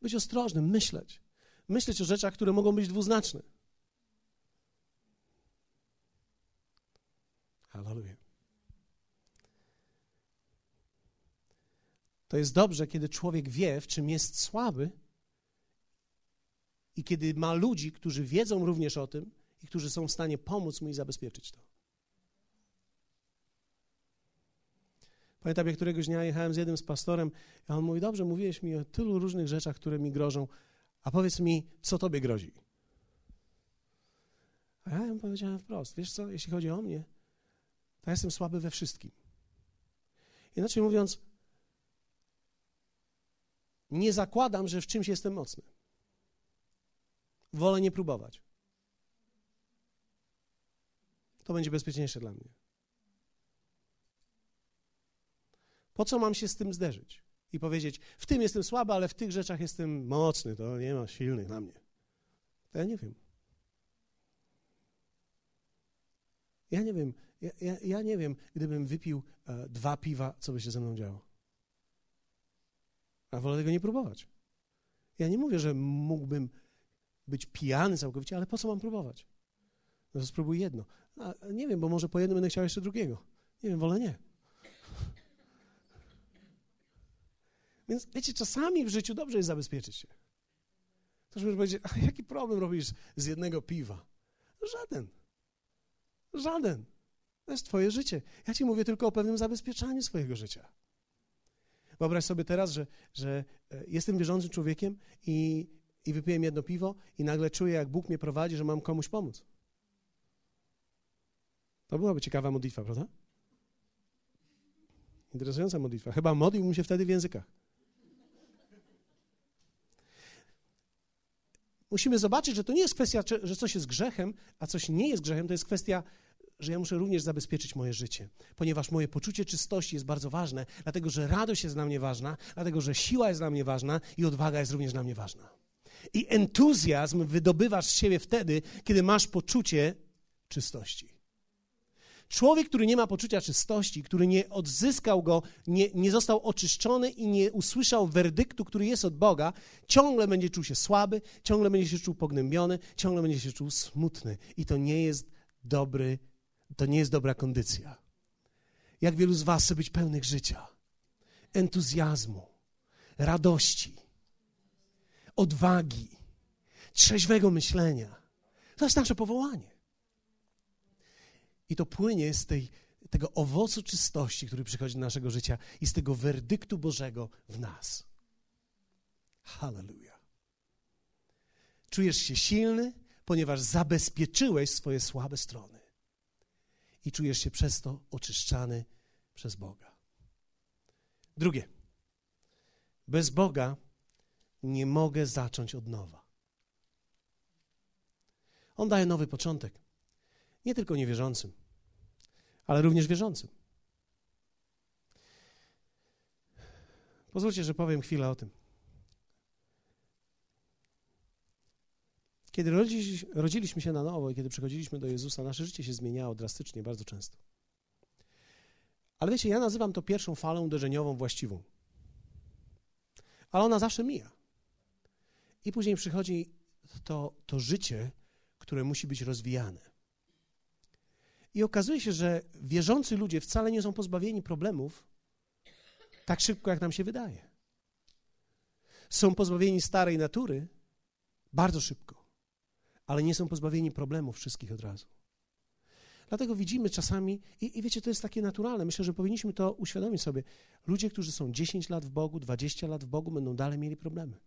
Być ostrożnym, myśleć. Myśleć o rzeczach, które mogą być dwuznaczne. Hallelujah. To jest dobrze, kiedy człowiek wie, w czym jest słaby i kiedy ma ludzi, którzy wiedzą również o tym i którzy są w stanie pomóc mu i zabezpieczyć to. Pamiętam, jak któregoś dnia jechałem z jednym z pastorem, i on mówi, dobrze, mówiłeś mi o tylu różnych rzeczach, które mi grożą, a powiedz mi, co tobie grozi? A ja mu powiedziałem wprost, wiesz co, jeśli chodzi o mnie, to ja jestem słaby we wszystkim. Inaczej mówiąc, nie zakładam, że w czymś jestem mocny. Wolę nie próbować. To będzie bezpieczniejsze dla mnie. Po co mam się z tym zderzyć i powiedzieć, w tym jestem słaby, ale w tych rzeczach jestem mocny, to nie ma silnych na mnie. To ja nie wiem. Ja nie wiem, ja, ja, ja nie wiem, gdybym wypił e, dwa piwa, co by się ze mną działo. A wolę tego nie próbować. Ja nie mówię, że mógłbym być pijany całkowicie, ale po co mam próbować? No to spróbuj jedno. A, nie wiem, bo może po jednym będę chciał jeszcze drugiego. Nie wiem, wolę nie. Więc wiecie, czasami w życiu dobrze jest zabezpieczyć się. Ktoś może powiedzieć, a jaki problem robisz z jednego piwa? Żaden. Żaden. To jest twoje życie. Ja ci mówię tylko o pewnym zabezpieczaniu swojego życia. Wyobraź sobie teraz, że, że e, jestem wierzącym człowiekiem i, i wypiłem jedno piwo i nagle czuję, jak Bóg mnie prowadzi, że mam komuś pomóc. To byłaby ciekawa modlitwa, prawda? Interesująca modlitwa. Chyba modliłbym się wtedy w językach. Musimy zobaczyć, że to nie jest kwestia, że coś jest grzechem, a coś nie jest grzechem, to jest kwestia że ja muszę również zabezpieczyć moje życie, ponieważ moje poczucie czystości jest bardzo ważne, dlatego że radość jest dla mnie ważna, dlatego że siła jest dla mnie ważna i odwaga jest również dla mnie ważna. I entuzjazm wydobywasz z siebie wtedy, kiedy masz poczucie czystości. Człowiek, który nie ma poczucia czystości, który nie odzyskał go, nie, nie został oczyszczony i nie usłyszał werdyktu, który jest od Boga, ciągle będzie czuł się słaby, ciągle będzie się czuł pognębiony, ciągle będzie się czuł smutny. I to nie jest dobry to nie jest dobra kondycja. Jak wielu z Was chce być pełnych życia, entuzjazmu, radości, odwagi, trzeźwego myślenia. To jest nasze powołanie. I to płynie z tej, tego owocu czystości, który przychodzi do naszego życia i z tego werdyktu Bożego w nas. Hallelujah. Czujesz się silny, ponieważ zabezpieczyłeś swoje słabe strony i czujesz się przez to oczyszczany przez Boga. Drugie. Bez Boga nie mogę zacząć od nowa. On daje nowy początek. Nie tylko niewierzącym, ale również wierzącym. Pozwólcie, że powiem chwilę o tym. Kiedy rodziliśmy się na nowo i kiedy przychodziliśmy do Jezusa, nasze życie się zmieniało drastycznie, bardzo często. Ale wiecie, ja nazywam to pierwszą falą uderzeniową właściwą. Ale ona zawsze mija. I później przychodzi to, to życie, które musi być rozwijane. I okazuje się, że wierzący ludzie wcale nie są pozbawieni problemów tak szybko, jak nam się wydaje. Są pozbawieni starej natury bardzo szybko ale nie są pozbawieni problemów wszystkich od razu. Dlatego widzimy czasami, i, i, wiecie, to jest takie naturalne, myślę, że powinniśmy to uświadomić sobie. Ludzie, którzy są 10 lat w Bogu, 20 lat w Bogu, będą dalej mieli problemy.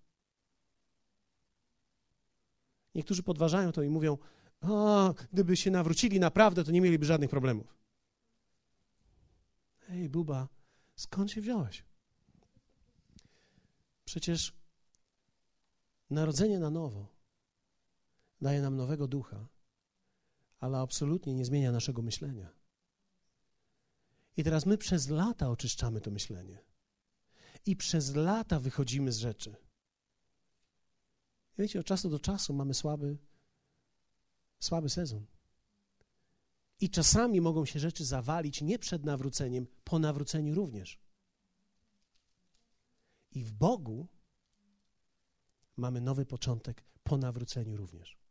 Niektórzy podważają to i mówią, o, gdyby się nawrócili naprawdę, to nie mieliby żadnych problemów. Ej, Buba, skąd się wziąłeś? Przecież narodzenie na nowo daje nam nowego ducha, ale absolutnie nie zmienia naszego myślenia. I teraz my przez lata oczyszczamy to myślenie. I przez lata wychodzimy z rzeczy. Wiecie, od czasu do czasu mamy słaby, słaby sezon. I czasami mogą się rzeczy zawalić nie przed nawróceniem, po nawróceniu również. I w Bogu mamy nowy początek po nawróceniu również.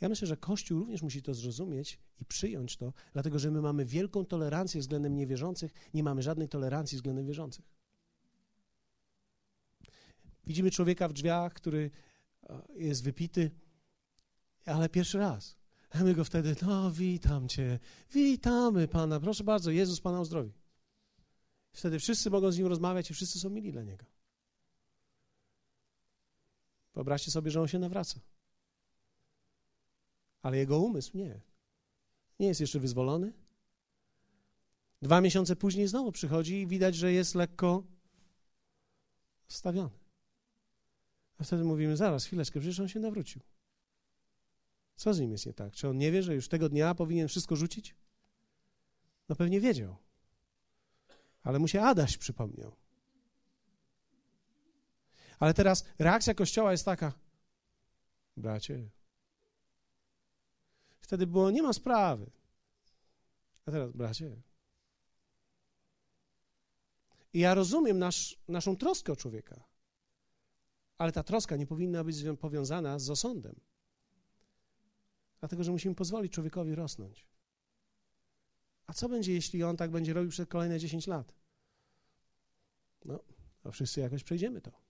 Ja myślę, że Kościół również musi to zrozumieć i przyjąć to, dlatego że my mamy wielką tolerancję względem niewierzących, nie mamy żadnej tolerancji względem wierzących. Widzimy człowieka w drzwiach, który e, jest wypity, ale pierwszy raz. A my go wtedy, no witam cię, witamy Pana, proszę bardzo, Jezus Pana uzdrowi. Wtedy wszyscy mogą z Nim rozmawiać i wszyscy są mili dla Niego. Wyobraźcie sobie, że On się nawraca. Ale Jego umysł nie. Nie jest jeszcze wyzwolony. Dwa miesiące później znowu przychodzi i widać, że jest lekko stawiony. A wtedy mówimy, zaraz, chwileczkę, przecież on się nawrócił. Co z nim jest nie tak? Czy on nie wie, że już tego dnia powinien wszystko rzucić? No pewnie wiedział. Ale mu się Adaś przypomniał. Ale teraz reakcja Kościoła jest taka, bracie, wtedy było, nie ma sprawy. A teraz, bracie. I ja rozumiem nasz, naszą troskę o człowieka, ale ta troska nie powinna być powiązana z osądem. Dlatego, że musimy pozwolić człowiekowi rosnąć. A co będzie, jeśli on tak będzie robił przez kolejne 10 lat? No, a wszyscy jakoś przejdziemy to.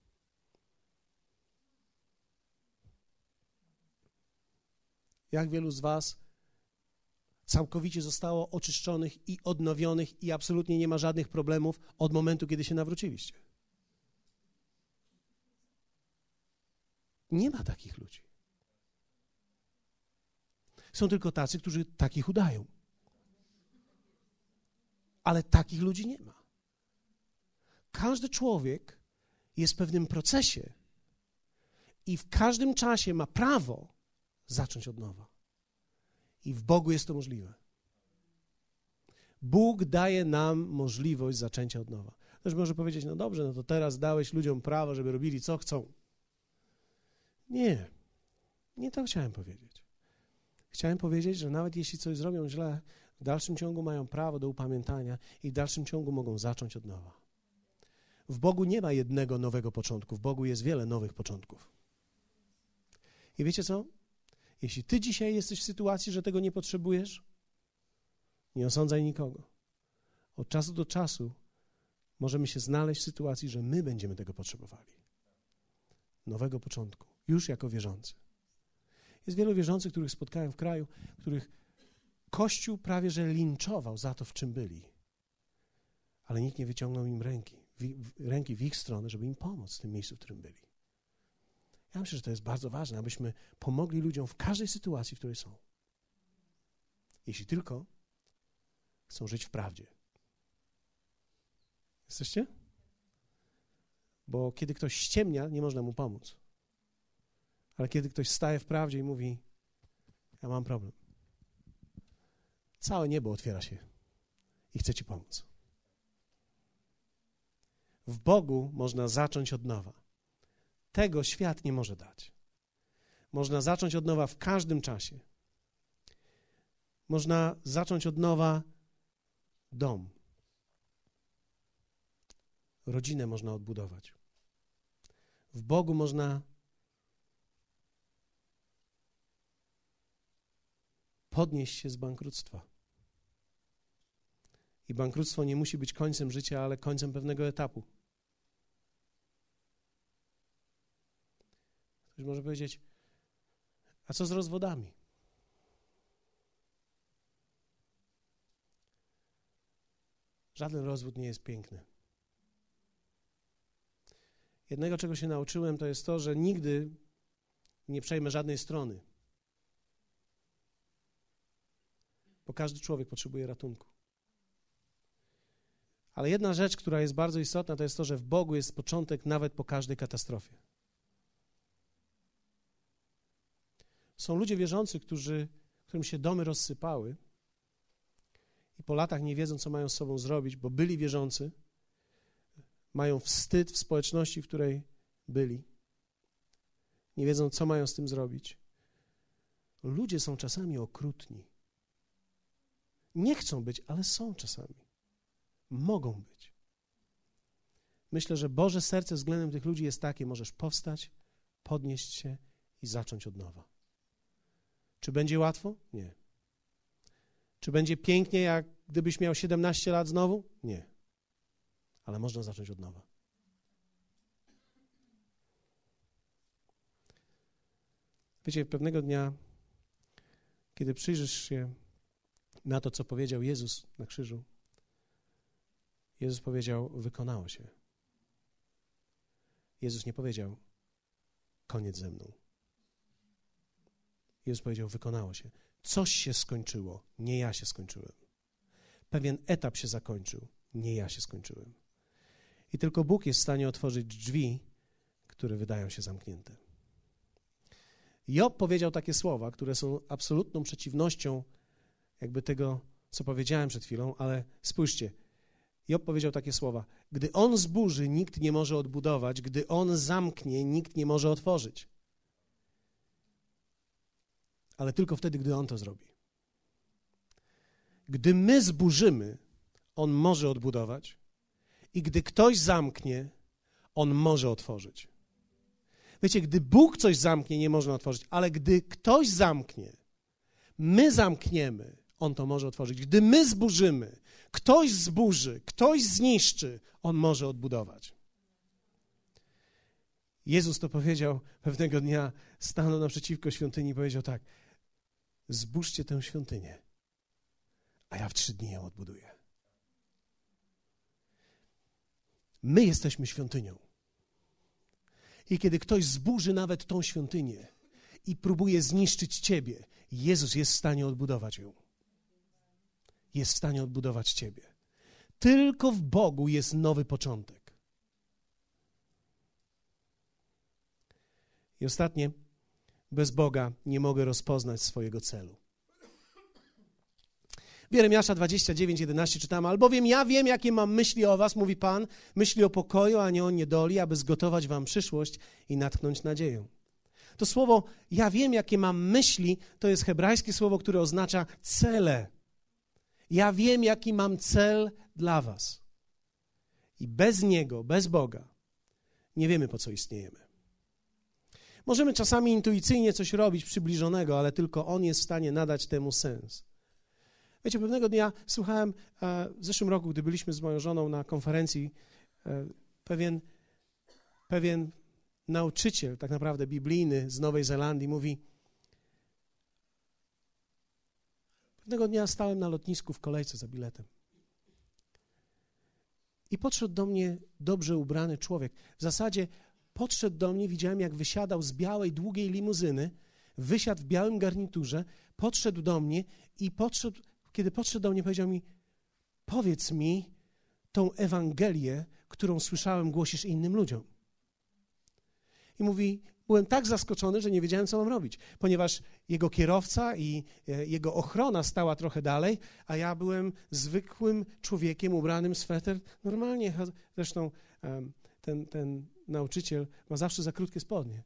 Jak wielu z Was całkowicie zostało oczyszczonych i odnowionych i absolutnie nie ma żadnych problemów od momentu, kiedy się nawróciliście? Nie ma takich ludzi. Są tylko tacy, którzy takich udają. Ale takich ludzi nie ma. Każdy człowiek jest w pewnym procesie i w każdym czasie ma prawo zacząć od nowa. I w Bogu jest to możliwe. Bóg daje nam możliwość zaczęcia od nowa. Ktoś może powiedzieć, no dobrze, no to teraz dałeś ludziom prawo, żeby robili co chcą. Nie, nie to chciałem powiedzieć. Chciałem powiedzieć, że nawet jeśli coś zrobią źle, w dalszym ciągu mają prawo do upamiętania i w dalszym ciągu mogą zacząć od nowa. W Bogu nie ma jednego nowego początku, w Bogu jest wiele nowych początków. I wiecie co? Jeśli ty dzisiaj jesteś w sytuacji, że tego nie potrzebujesz, nie osądzaj nikogo. Od czasu do czasu możemy się znaleźć w sytuacji, że my będziemy tego potrzebowali. Nowego początku, już jako wierzący. Jest wielu wierzących, których spotkałem w kraju, których Kościół prawie że linczował za to, w czym byli. Ale nikt nie wyciągnął im ręki, w, ręki w ich stronę, żeby im pomóc w tym miejscu, w którym byli. Ja myślę, że to jest bardzo ważne, abyśmy pomogli ludziom w każdej sytuacji, w której są. Jeśli tylko chcą żyć w prawdzie. Jesteście? Bo kiedy ktoś ściemnia, nie można mu pomóc. Ale kiedy ktoś staje w prawdzie i mówi: Ja mam problem, całe niebo otwiera się i chce Ci pomóc. W Bogu można zacząć od nowa. Tego świat nie może dać. Można zacząć od nowa w każdym czasie. Można zacząć od nowa dom. Rodzinę można odbudować. W Bogu można podnieść się z bankructwa. I bankructwo nie musi być końcem życia, ale końcem pewnego etapu. Ktoś może powiedzieć, a co z rozwodami? Żaden rozwód nie jest piękny. Jednego, czego się nauczyłem, to jest to, że nigdy nie przejmę żadnej strony. Bo każdy człowiek potrzebuje ratunku. Ale jedna rzecz, która jest bardzo istotna, to jest to, że w Bogu jest początek nawet po każdej katastrofie. Są ludzie wierzący, którzy, którym się domy rozsypały i po latach nie wiedzą, co mają z sobą zrobić, bo byli wierzący, mają wstyd w społeczności, w której byli. Nie wiedzą, co mają z tym zrobić. Ludzie są czasami okrutni. Nie chcą być, ale są czasami. Mogą być. Myślę, że Boże serce względem tych ludzi jest takie: możesz powstać, podnieść się i zacząć od nowa. Czy będzie łatwo? Nie. Czy będzie pięknie, jak gdybyś miał 17 lat znowu? Nie. Ale można zacząć od nowa. Wiecie, pewnego dnia, kiedy przyjrzysz się na to, co powiedział Jezus na krzyżu, Jezus powiedział: Wykonało się. Jezus nie powiedział: Koniec ze mną. Jezus powiedział: Wykonało się. Coś się skończyło, nie ja się skończyłem. Pewien etap się zakończył, nie ja się skończyłem. I tylko Bóg jest w stanie otworzyć drzwi, które wydają się zamknięte. Job powiedział takie słowa, które są absolutną przeciwnością jakby tego, co powiedziałem przed chwilą, ale spójrzcie. Job powiedział takie słowa: Gdy on zburzy, nikt nie może odbudować, gdy on zamknie, nikt nie może otworzyć. Ale tylko wtedy, gdy on to zrobi. Gdy my zburzymy, on może odbudować, i gdy ktoś zamknie, on może otworzyć. Wiecie, gdy Bóg coś zamknie, nie można otworzyć, ale gdy ktoś zamknie, my zamkniemy, on to może otworzyć. Gdy my zburzymy, ktoś zburzy, ktoś zniszczy, on może odbudować. Jezus to powiedział pewnego dnia, stanął naprzeciwko świątyni i powiedział tak: Zbóżcie tę świątynię, a ja w trzy dni ją odbuduję. My jesteśmy świątynią. I kiedy ktoś zburzy nawet tą świątynię i próbuje zniszczyć ciebie, Jezus jest w stanie odbudować ją. Jest w stanie odbudować ciebie. Tylko w Bogu jest nowy początek. I ostatnie, bez Boga nie mogę rozpoznać swojego celu. W Jeremiasza 29, 11 czytamy, albowiem ja wiem, jakie mam myśli o was, mówi Pan, myśli o pokoju, a nie o niedoli, aby zgotować wam przyszłość i natchnąć nadzieję. To słowo ja wiem, jakie mam myśli, to jest hebrajskie słowo, które oznacza cele. Ja wiem, jaki mam cel dla was. I bez Niego, bez Boga, nie wiemy, po co istniejemy. Możemy czasami intuicyjnie coś robić przybliżonego, ale tylko On jest w stanie nadać temu sens. Wiecie, pewnego dnia słuchałem e, w zeszłym roku, gdy byliśmy z moją żoną na konferencji, e, pewien, pewien nauczyciel, tak naprawdę biblijny z Nowej Zelandii, mówi: Pewnego dnia stałem na lotnisku w kolejce za biletem. I podszedł do mnie dobrze ubrany człowiek. W zasadzie podszedł do mnie, widziałem, jak wysiadał z białej, długiej limuzyny, wysiadł w białym garniturze, podszedł do mnie i podszedł kiedy podszedł do mnie, powiedział mi: Powiedz mi tą Ewangelię, którą słyszałem, głosisz innym ludziom. I mówi: Byłem tak zaskoczony, że nie wiedziałem, co mam robić, ponieważ jego kierowca i e, jego ochrona stała trochę dalej, a ja byłem zwykłym człowiekiem ubranym w sweter. Normalnie, zresztą ten, ten nauczyciel ma zawsze za krótkie spodnie.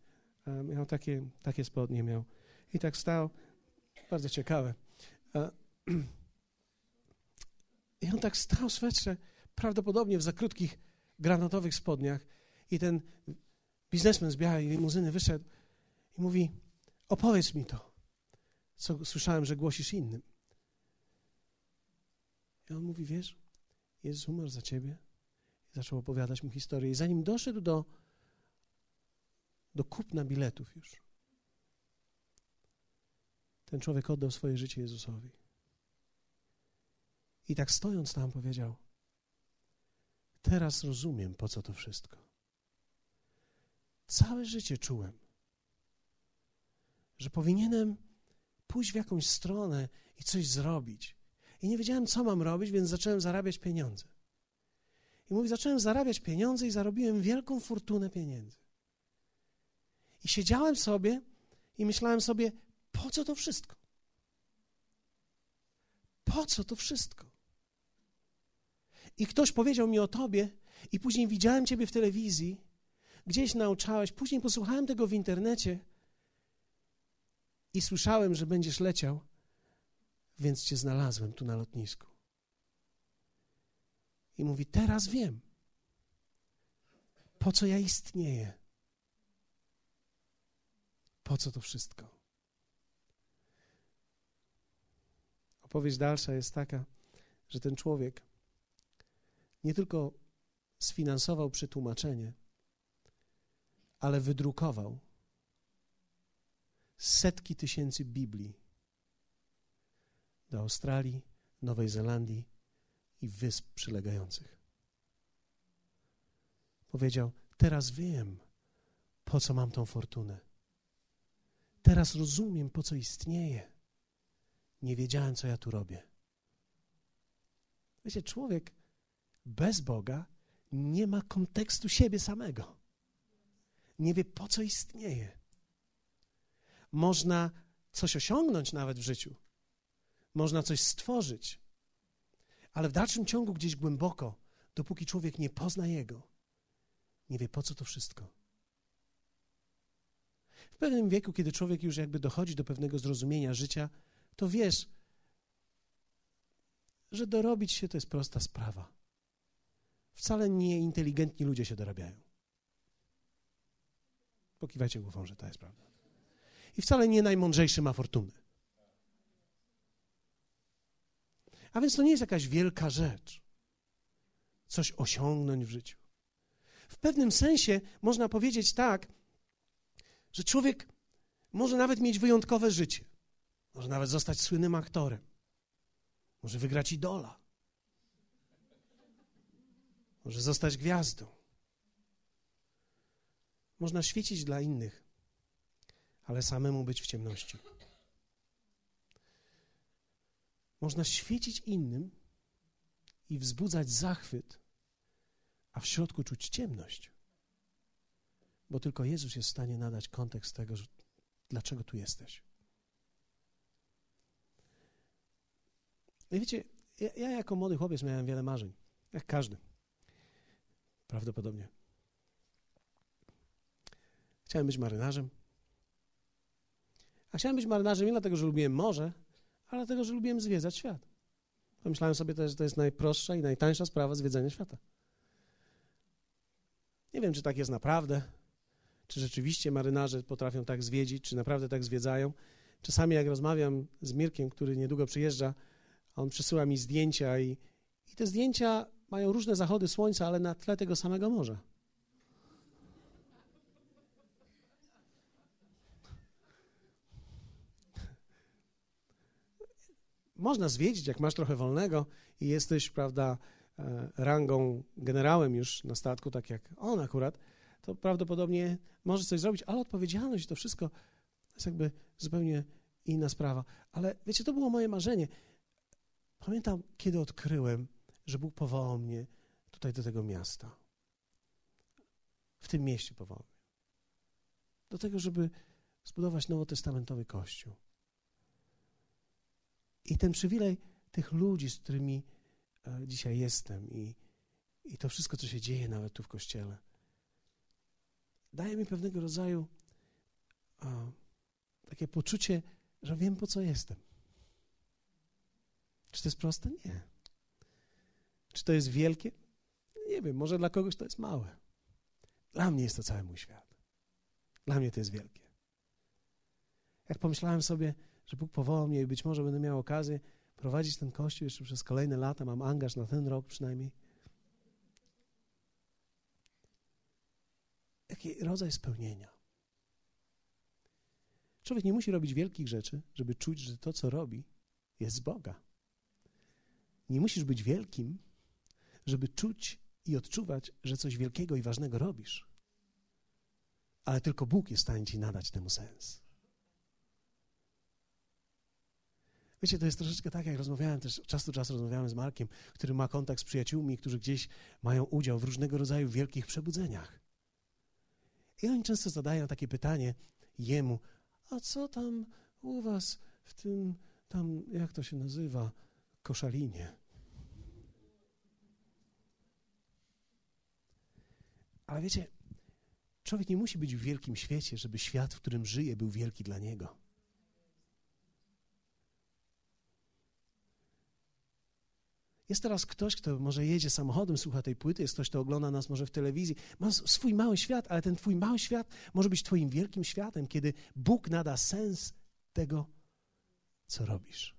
Miał takie, takie spodnie miał. I tak stał. Bardzo ciekawe. I on tak stał w swetrze, prawdopodobnie w za krótkich granatowych spodniach. I ten biznesmen z białej limuzyny wyszedł i mówi: Opowiedz mi to, co słyszałem, że głosisz innym. I on mówi: Wiesz, Jezus umarł za ciebie. Zaczął opowiadać mu historię. I zanim doszedł do, do kupna biletów już, ten człowiek oddał swoje życie Jezusowi. I tak stojąc tam powiedział: Teraz rozumiem, po co to wszystko. Całe życie czułem, że powinienem pójść w jakąś stronę i coś zrobić. I nie wiedziałem, co mam robić, więc zacząłem zarabiać pieniądze. I mówi, zacząłem zarabiać pieniądze i zarobiłem wielką fortunę pieniędzy. I siedziałem sobie i myślałem sobie, po co to wszystko? Po co to wszystko? I ktoś powiedział mi o tobie, i później widziałem ciebie w telewizji, gdzieś nauczałeś, później posłuchałem tego w internecie i słyszałem, że będziesz leciał, więc cię znalazłem tu na lotnisku. I mówi: Teraz wiem, po co ja istnieję. Po co to wszystko? Opowieść dalsza jest taka, że ten człowiek nie tylko sfinansował przetłumaczenie, ale wydrukował setki tysięcy Biblii do Australii, Nowej Zelandii wysp przylegających. Powiedział: Teraz wiem, po co mam tą fortunę. Teraz rozumiem, po co istnieje. Nie wiedziałem, co ja tu robię. Wiecie, człowiek bez Boga nie ma kontekstu siebie samego. Nie wie, po co istnieje. Można coś osiągnąć nawet w życiu, można coś stworzyć, ale w dalszym ciągu gdzieś głęboko, dopóki człowiek nie pozna Jego, nie wie, po co to wszystko. W pewnym wieku, kiedy człowiek już jakby dochodzi do pewnego zrozumienia życia, to wiesz, że dorobić się to jest prosta sprawa. Wcale nie inteligentni ludzie się dorabiają. Pokiwajcie głową, że to jest prawda. I wcale nie najmądrzejszy ma fortunę. A więc to nie jest jakaś wielka rzecz. Coś osiągnąć w życiu. W pewnym sensie można powiedzieć tak, że człowiek może nawet mieć wyjątkowe życie. Może nawet zostać słynnym aktorem. Może wygrać idola. Może zostać gwiazdą. Można świecić dla innych, ale samemu być w ciemności. Można świecić innym i wzbudzać zachwyt, a w środku czuć ciemność. Bo tylko Jezus jest w stanie nadać kontekst tego, dlaczego tu jesteś. I wiecie, ja, ja jako młody chłopiec miałem wiele marzeń, jak każdy. Prawdopodobnie. Chciałem być marynarzem. A chciałem być marynarzem nie dlatego, że lubiłem morze, ale dlatego, że lubiłem zwiedzać świat. Pomyślałem sobie też, że to jest najprostsza i najtańsza sprawa zwiedzania świata. Nie wiem, czy tak jest naprawdę, czy rzeczywiście marynarze potrafią tak zwiedzić, czy naprawdę tak zwiedzają. Czasami jak rozmawiam z Mirkiem, który niedługo przyjeżdża, on przysyła mi zdjęcia i, i te zdjęcia mają różne zachody słońca, ale na tle tego samego morza. Można zwiedzić, jak masz trochę wolnego i jesteś, prawda, e, rangą generałem już na statku, tak jak on akurat, to prawdopodobnie możesz coś zrobić, ale odpowiedzialność to wszystko jest jakby zupełnie inna sprawa. Ale wiecie, to było moje marzenie. Pamiętam, kiedy odkryłem, że Bóg powołał mnie tutaj do tego miasta. W tym mieście powołał mnie. Do tego, żeby zbudować nowotestamentowy kościół. I ten przywilej tych ludzi, z którymi e, dzisiaj jestem i, i to wszystko, co się dzieje nawet tu w kościele, daje mi pewnego rodzaju a, takie poczucie, że wiem, po co jestem. Czy to jest proste? Nie. Czy to jest wielkie? Nie wiem, może dla kogoś to jest małe. Dla mnie jest to cały mój świat. Dla mnie to jest wielkie. Jak pomyślałem sobie, że Bóg powołał mnie i być może będę miał okazję prowadzić ten kościół jeszcze przez kolejne lata, mam angaż na ten rok przynajmniej. Jaki rodzaj spełnienia? Człowiek nie musi robić wielkich rzeczy, żeby czuć, że to, co robi, jest z Boga. Nie musisz być wielkim, żeby czuć i odczuwać, że coś wielkiego i ważnego robisz. Ale tylko Bóg jest w stanie ci nadać temu sens. Wiecie, to jest troszeczkę tak, jak rozmawiałem też, czas do czasu rozmawiałem z Markiem, który ma kontakt z przyjaciółmi, którzy gdzieś mają udział w różnego rodzaju wielkich przebudzeniach. I oni często zadają takie pytanie jemu, a co tam u was w tym, tam, jak to się nazywa, koszalinie? Ale wiecie, człowiek nie musi być w wielkim świecie, żeby świat, w którym żyje, był wielki dla niego. Jest teraz ktoś, kto może jedzie samochodem, słucha tej płyty, jest ktoś, kto ogląda nas może w telewizji. Ma swój mały świat, ale ten twój mały świat może być twoim wielkim światem, kiedy Bóg nada sens tego, co robisz.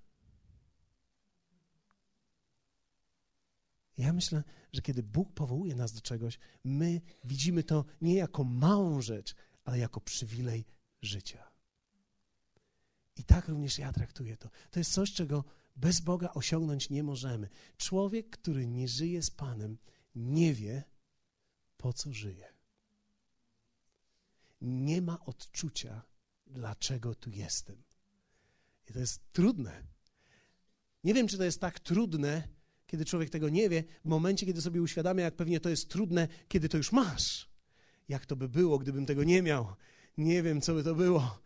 Ja myślę, że kiedy Bóg powołuje nas do czegoś, my widzimy to nie jako małą rzecz, ale jako przywilej życia. I tak również ja traktuję to. To jest coś, czego bez Boga osiągnąć nie możemy. Człowiek, który nie żyje z Panem, nie wie, po co żyje. Nie ma odczucia, dlaczego tu jestem. I to jest trudne. Nie wiem, czy to jest tak trudne, kiedy człowiek tego nie wie, w momencie, kiedy sobie uświadamia, jak pewnie to jest trudne, kiedy to już masz. Jak to by było, gdybym tego nie miał? Nie wiem, co by to było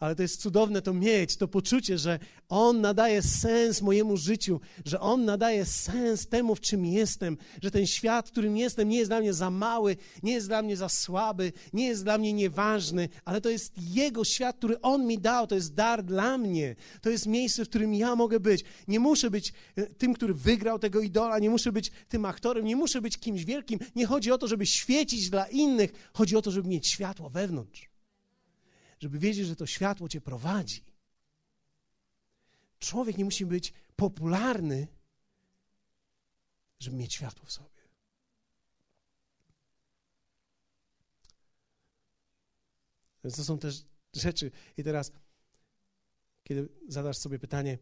ale to jest cudowne to mieć, to poczucie, że On nadaje sens mojemu życiu, że On nadaje sens temu, w czym jestem, że ten świat, w którym jestem, nie jest dla mnie za mały, nie jest dla mnie za słaby, nie jest dla mnie nieważny, ale to jest Jego świat, który On mi dał, to jest dar dla mnie, to jest miejsce, w którym ja mogę być. Nie muszę być e, tym, który wygrał tego idola, nie muszę być tym aktorem, nie muszę być kimś wielkim. Nie chodzi o to, żeby świecić dla innych, chodzi o to, żeby mieć światło wewnątrz żeby wiedzieć, że to światło cię prowadzi. Człowiek nie musi być popularny, żeby mieć światło w sobie. Więc to są też rzeczy. I teraz, kiedy zadasz sobie pytanie,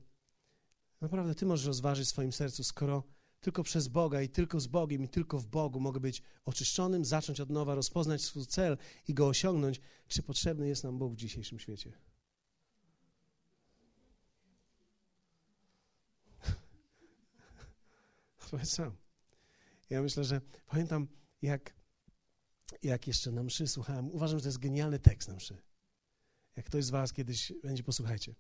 naprawdę ty możesz rozważyć w swoim sercu, skoro tylko przez Boga i tylko z Bogiem i tylko w Bogu mogę być oczyszczonym, zacząć od nowa, rozpoznać swój cel i go osiągnąć. Czy potrzebny jest nam Bóg w dzisiejszym świecie? Powiedz sam. Ja myślę, że pamiętam, jak, jak jeszcze na mszy słuchałem. Uważam, że to jest genialny tekst na mszy. Jak ktoś z was kiedyś będzie, posłuchajcie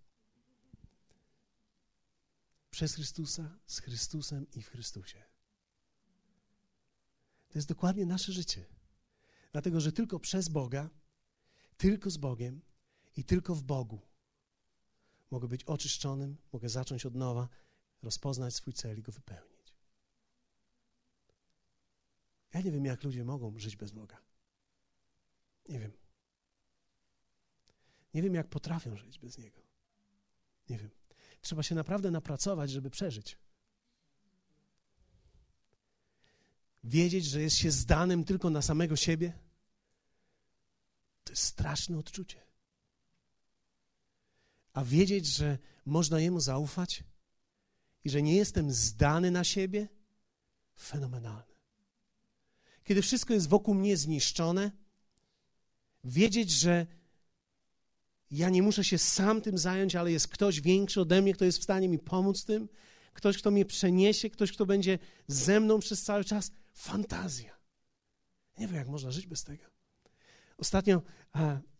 przez Chrystusa, z Chrystusem i w Chrystusie. To jest dokładnie nasze życie. Dlatego, że tylko przez Boga, tylko z Bogiem i tylko w Bogu mogę być oczyszczonym, mogę zacząć od nowa, rozpoznać swój cel i go wypełnić. Ja nie wiem, jak ludzie mogą żyć bez Boga. Nie wiem. Nie wiem, jak potrafią żyć bez Niego. Nie wiem. Trzeba się naprawdę napracować, żeby przeżyć. Wiedzieć, że jest się zdanym tylko na samego siebie, to jest straszne odczucie. A wiedzieć, że można Jemu zaufać i że nie jestem zdany na siebie, fenomenalne. Kiedy wszystko jest wokół mnie zniszczone, wiedzieć, że ja nie muszę się sam tym zająć, ale jest ktoś większy ode mnie, kto jest w stanie mi pomóc tym, ktoś, kto mnie przeniesie, ktoś, kto będzie ze mną przez cały czas. Fantazja. Nie wiem, jak można żyć bez tego. Ostatnio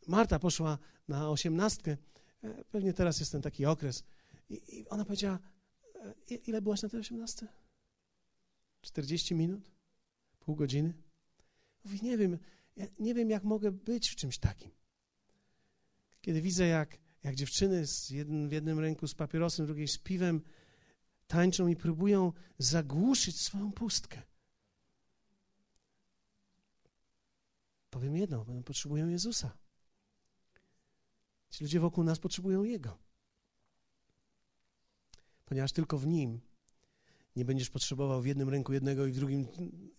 Marta poszła na osiemnastkę. E, pewnie teraz jest ten taki okres. I, i ona powiedziała, e, ile byłaś na tej osiemnastce? 40 minut? Pół godziny? Mówi, nie wiem, ja nie wiem, jak mogę być w czymś takim. Kiedy widzę, jak, jak dziewczyny z jednym, w jednym ręku z papierosem, w drugiej z piwem tańczą i próbują zagłuszyć swoją pustkę. Powiem jedno, one potrzebują Jezusa. Ci ludzie wokół nas potrzebują Jego. Ponieważ tylko w Nim nie będziesz potrzebował w jednym ręku jednego i w drugim,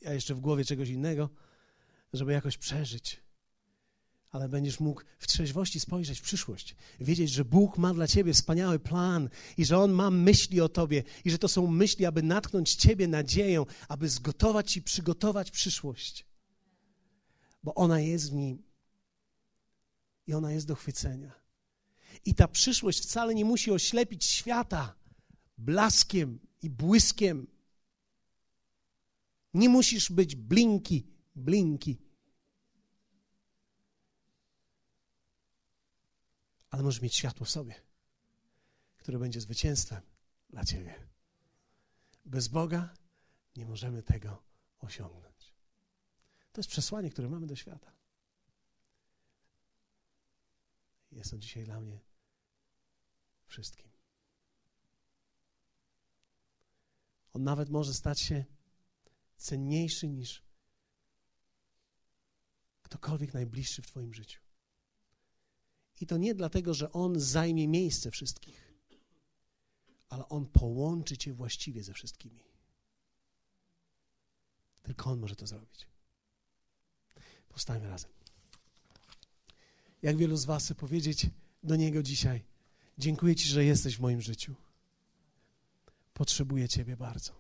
a jeszcze w głowie czegoś innego, żeby jakoś przeżyć ale będziesz mógł w trzeźwości spojrzeć w przyszłość, wiedzieć, że Bóg ma dla ciebie wspaniały plan i że On ma myśli o tobie i że to są myśli, aby natknąć ciebie nadzieją, aby zgotować i przygotować przyszłość. Bo ona jest w nim i ona jest do chwycenia. I ta przyszłość wcale nie musi oślepić świata, blaskiem i błyskiem. Nie musisz być blinki, blinki. Ale możesz mieć światło w sobie, które będzie zwycięstwem dla Ciebie. Bez Boga nie możemy tego osiągnąć. To jest przesłanie, które mamy do świata. Jest on dzisiaj dla mnie wszystkim. On nawet może stać się cenniejszy niż ktokolwiek najbliższy w Twoim życiu. I to nie dlatego, że On zajmie miejsce wszystkich, ale On połączy Cię właściwie ze wszystkimi. Tylko On może to zrobić. Powstajmy razem. Jak wielu z Was powiedzieć do Niego dzisiaj: Dziękuję Ci, że jesteś w moim życiu. Potrzebuję Ciebie bardzo.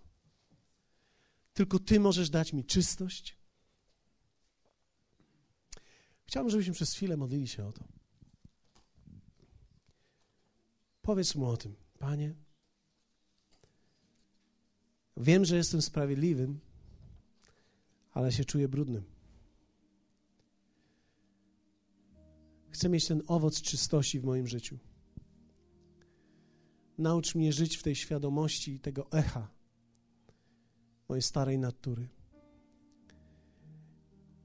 Tylko Ty możesz dać mi czystość. Chciałbym, żebyśmy przez chwilę modlili się o to. Powiedz mu o tym, Panie. Wiem, że jestem sprawiedliwym, ale się czuję brudnym. Chcę mieć ten owoc czystości w moim życiu. Naucz mnie żyć w tej świadomości tego echa mojej starej natury.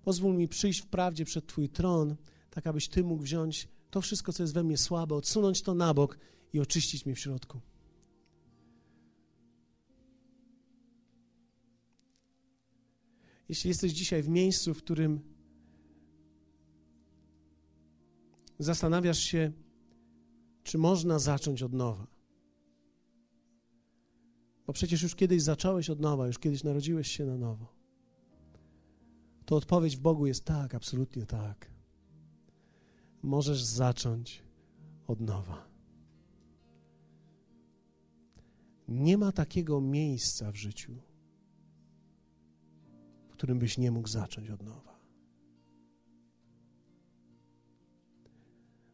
Pozwól mi przyjść w prawdzie przed Twój tron, tak abyś Ty mógł wziąć to wszystko, co jest we mnie słabe, odsunąć to na bok i oczyścić mnie w środku. Jeśli jesteś dzisiaj w miejscu, w którym zastanawiasz się, czy można zacząć od nowa, bo przecież już kiedyś zacząłeś od nowa, już kiedyś narodziłeś się na nowo. To odpowiedź w Bogu jest tak, absolutnie tak. Możesz zacząć od nowa. Nie ma takiego miejsca w życiu, w którym byś nie mógł zacząć od nowa.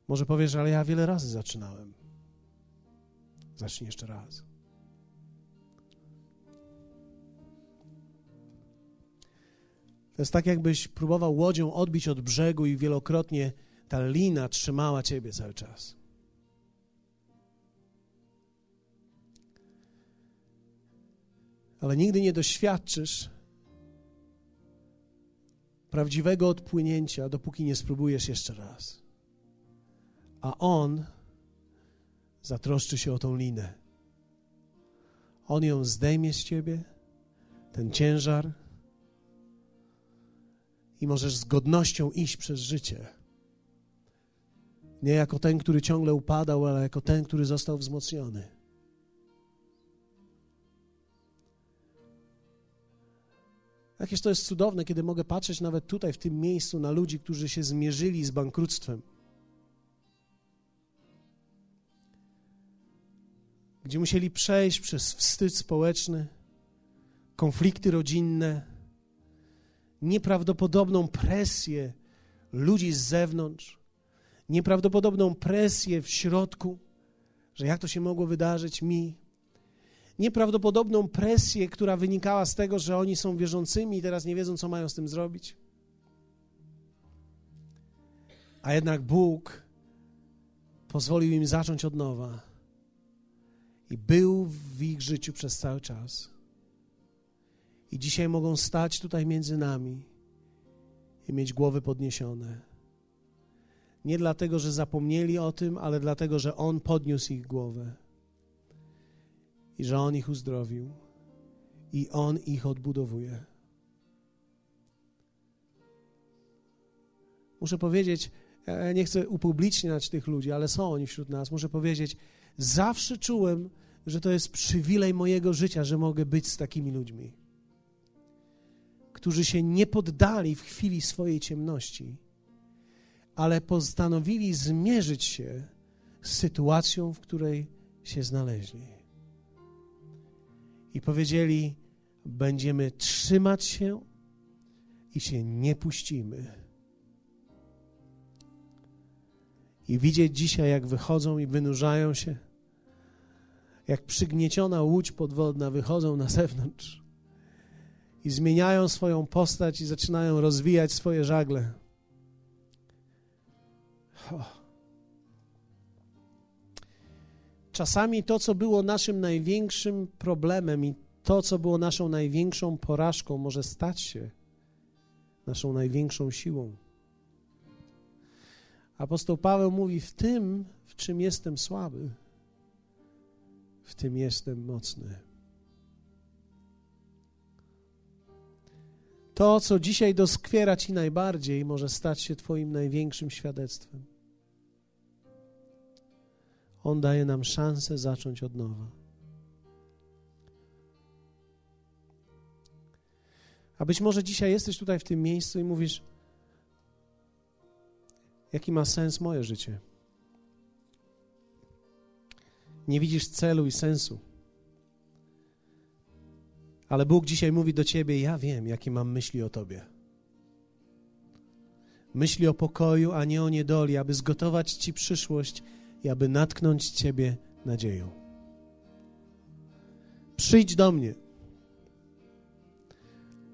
Może powiesz, ale ja wiele razy zaczynałem. Zacznij jeszcze raz. To jest tak, jakbyś próbował łodzią odbić od brzegu i wielokrotnie ta lina trzymała ciebie cały czas. Ale nigdy nie doświadczysz prawdziwego odpłynięcia, dopóki nie spróbujesz jeszcze raz. A On zatroszczy się o tą linę. On ją zdejmie z ciebie, ten ciężar, i możesz z godnością iść przez życie. Nie jako ten, który ciągle upadał, ale jako ten, który został wzmocniony. Jakież to jest cudowne, kiedy mogę patrzeć nawet tutaj, w tym miejscu, na ludzi, którzy się zmierzyli z bankructwem. Gdzie musieli przejść przez wstyd społeczny, konflikty rodzinne, nieprawdopodobną presję ludzi z zewnątrz, nieprawdopodobną presję w środku, że jak to się mogło wydarzyć mi, nieprawdopodobną presję, która wynikała z tego, że oni są wierzącymi i teraz nie wiedzą, co mają z tym zrobić. A jednak Bóg pozwolił im zacząć od nowa i był w ich życiu przez cały czas. I dzisiaj mogą stać tutaj między nami i mieć głowy podniesione. Nie dlatego, że zapomnieli o tym, ale dlatego, że On podniósł ich głowę i że On ich uzdrowił i On ich odbudowuje. Muszę powiedzieć, ja nie chcę upubliczniać tych ludzi, ale są oni wśród nas. Muszę powiedzieć, zawsze czułem, że to jest przywilej mojego życia, że mogę być z takimi ludźmi którzy się nie poddali w chwili swojej ciemności, ale postanowili zmierzyć się z sytuacją, w której się znaleźli. I powiedzieli: Będziemy trzymać się i się nie puścimy. I widzieć dzisiaj, jak wychodzą i wynurzają się jak przygnieciona łódź podwodna, wychodzą na zewnątrz i zmieniają swoją postać i zaczynają rozwijać swoje żagle. Czasami to, co było naszym największym problemem i to, co było naszą największą porażką, może stać się naszą największą siłą. Apostoł Paweł mówi: W tym, w czym jestem słaby, w tym jestem mocny. To, co dzisiaj doskwiera Ci najbardziej, może stać się Twoim największym świadectwem. On daje nam szansę zacząć od nowa. A być może dzisiaj jesteś tutaj w tym miejscu i mówisz: Jaki ma sens moje życie? Nie widzisz celu i sensu. Ale Bóg dzisiaj mówi do ciebie: Ja wiem, jakie mam myśli o tobie. Myśli o pokoju, a nie o niedoli, aby zgotować ci przyszłość i aby natknąć ciebie nadzieją. Przyjdź do mnie.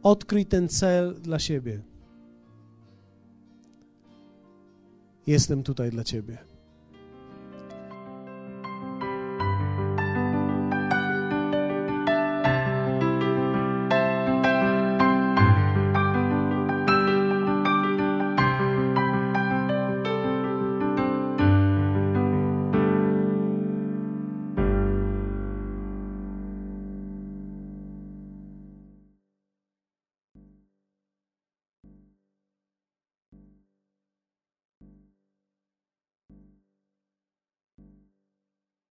Odkryj ten cel dla siebie. Jestem tutaj dla ciebie.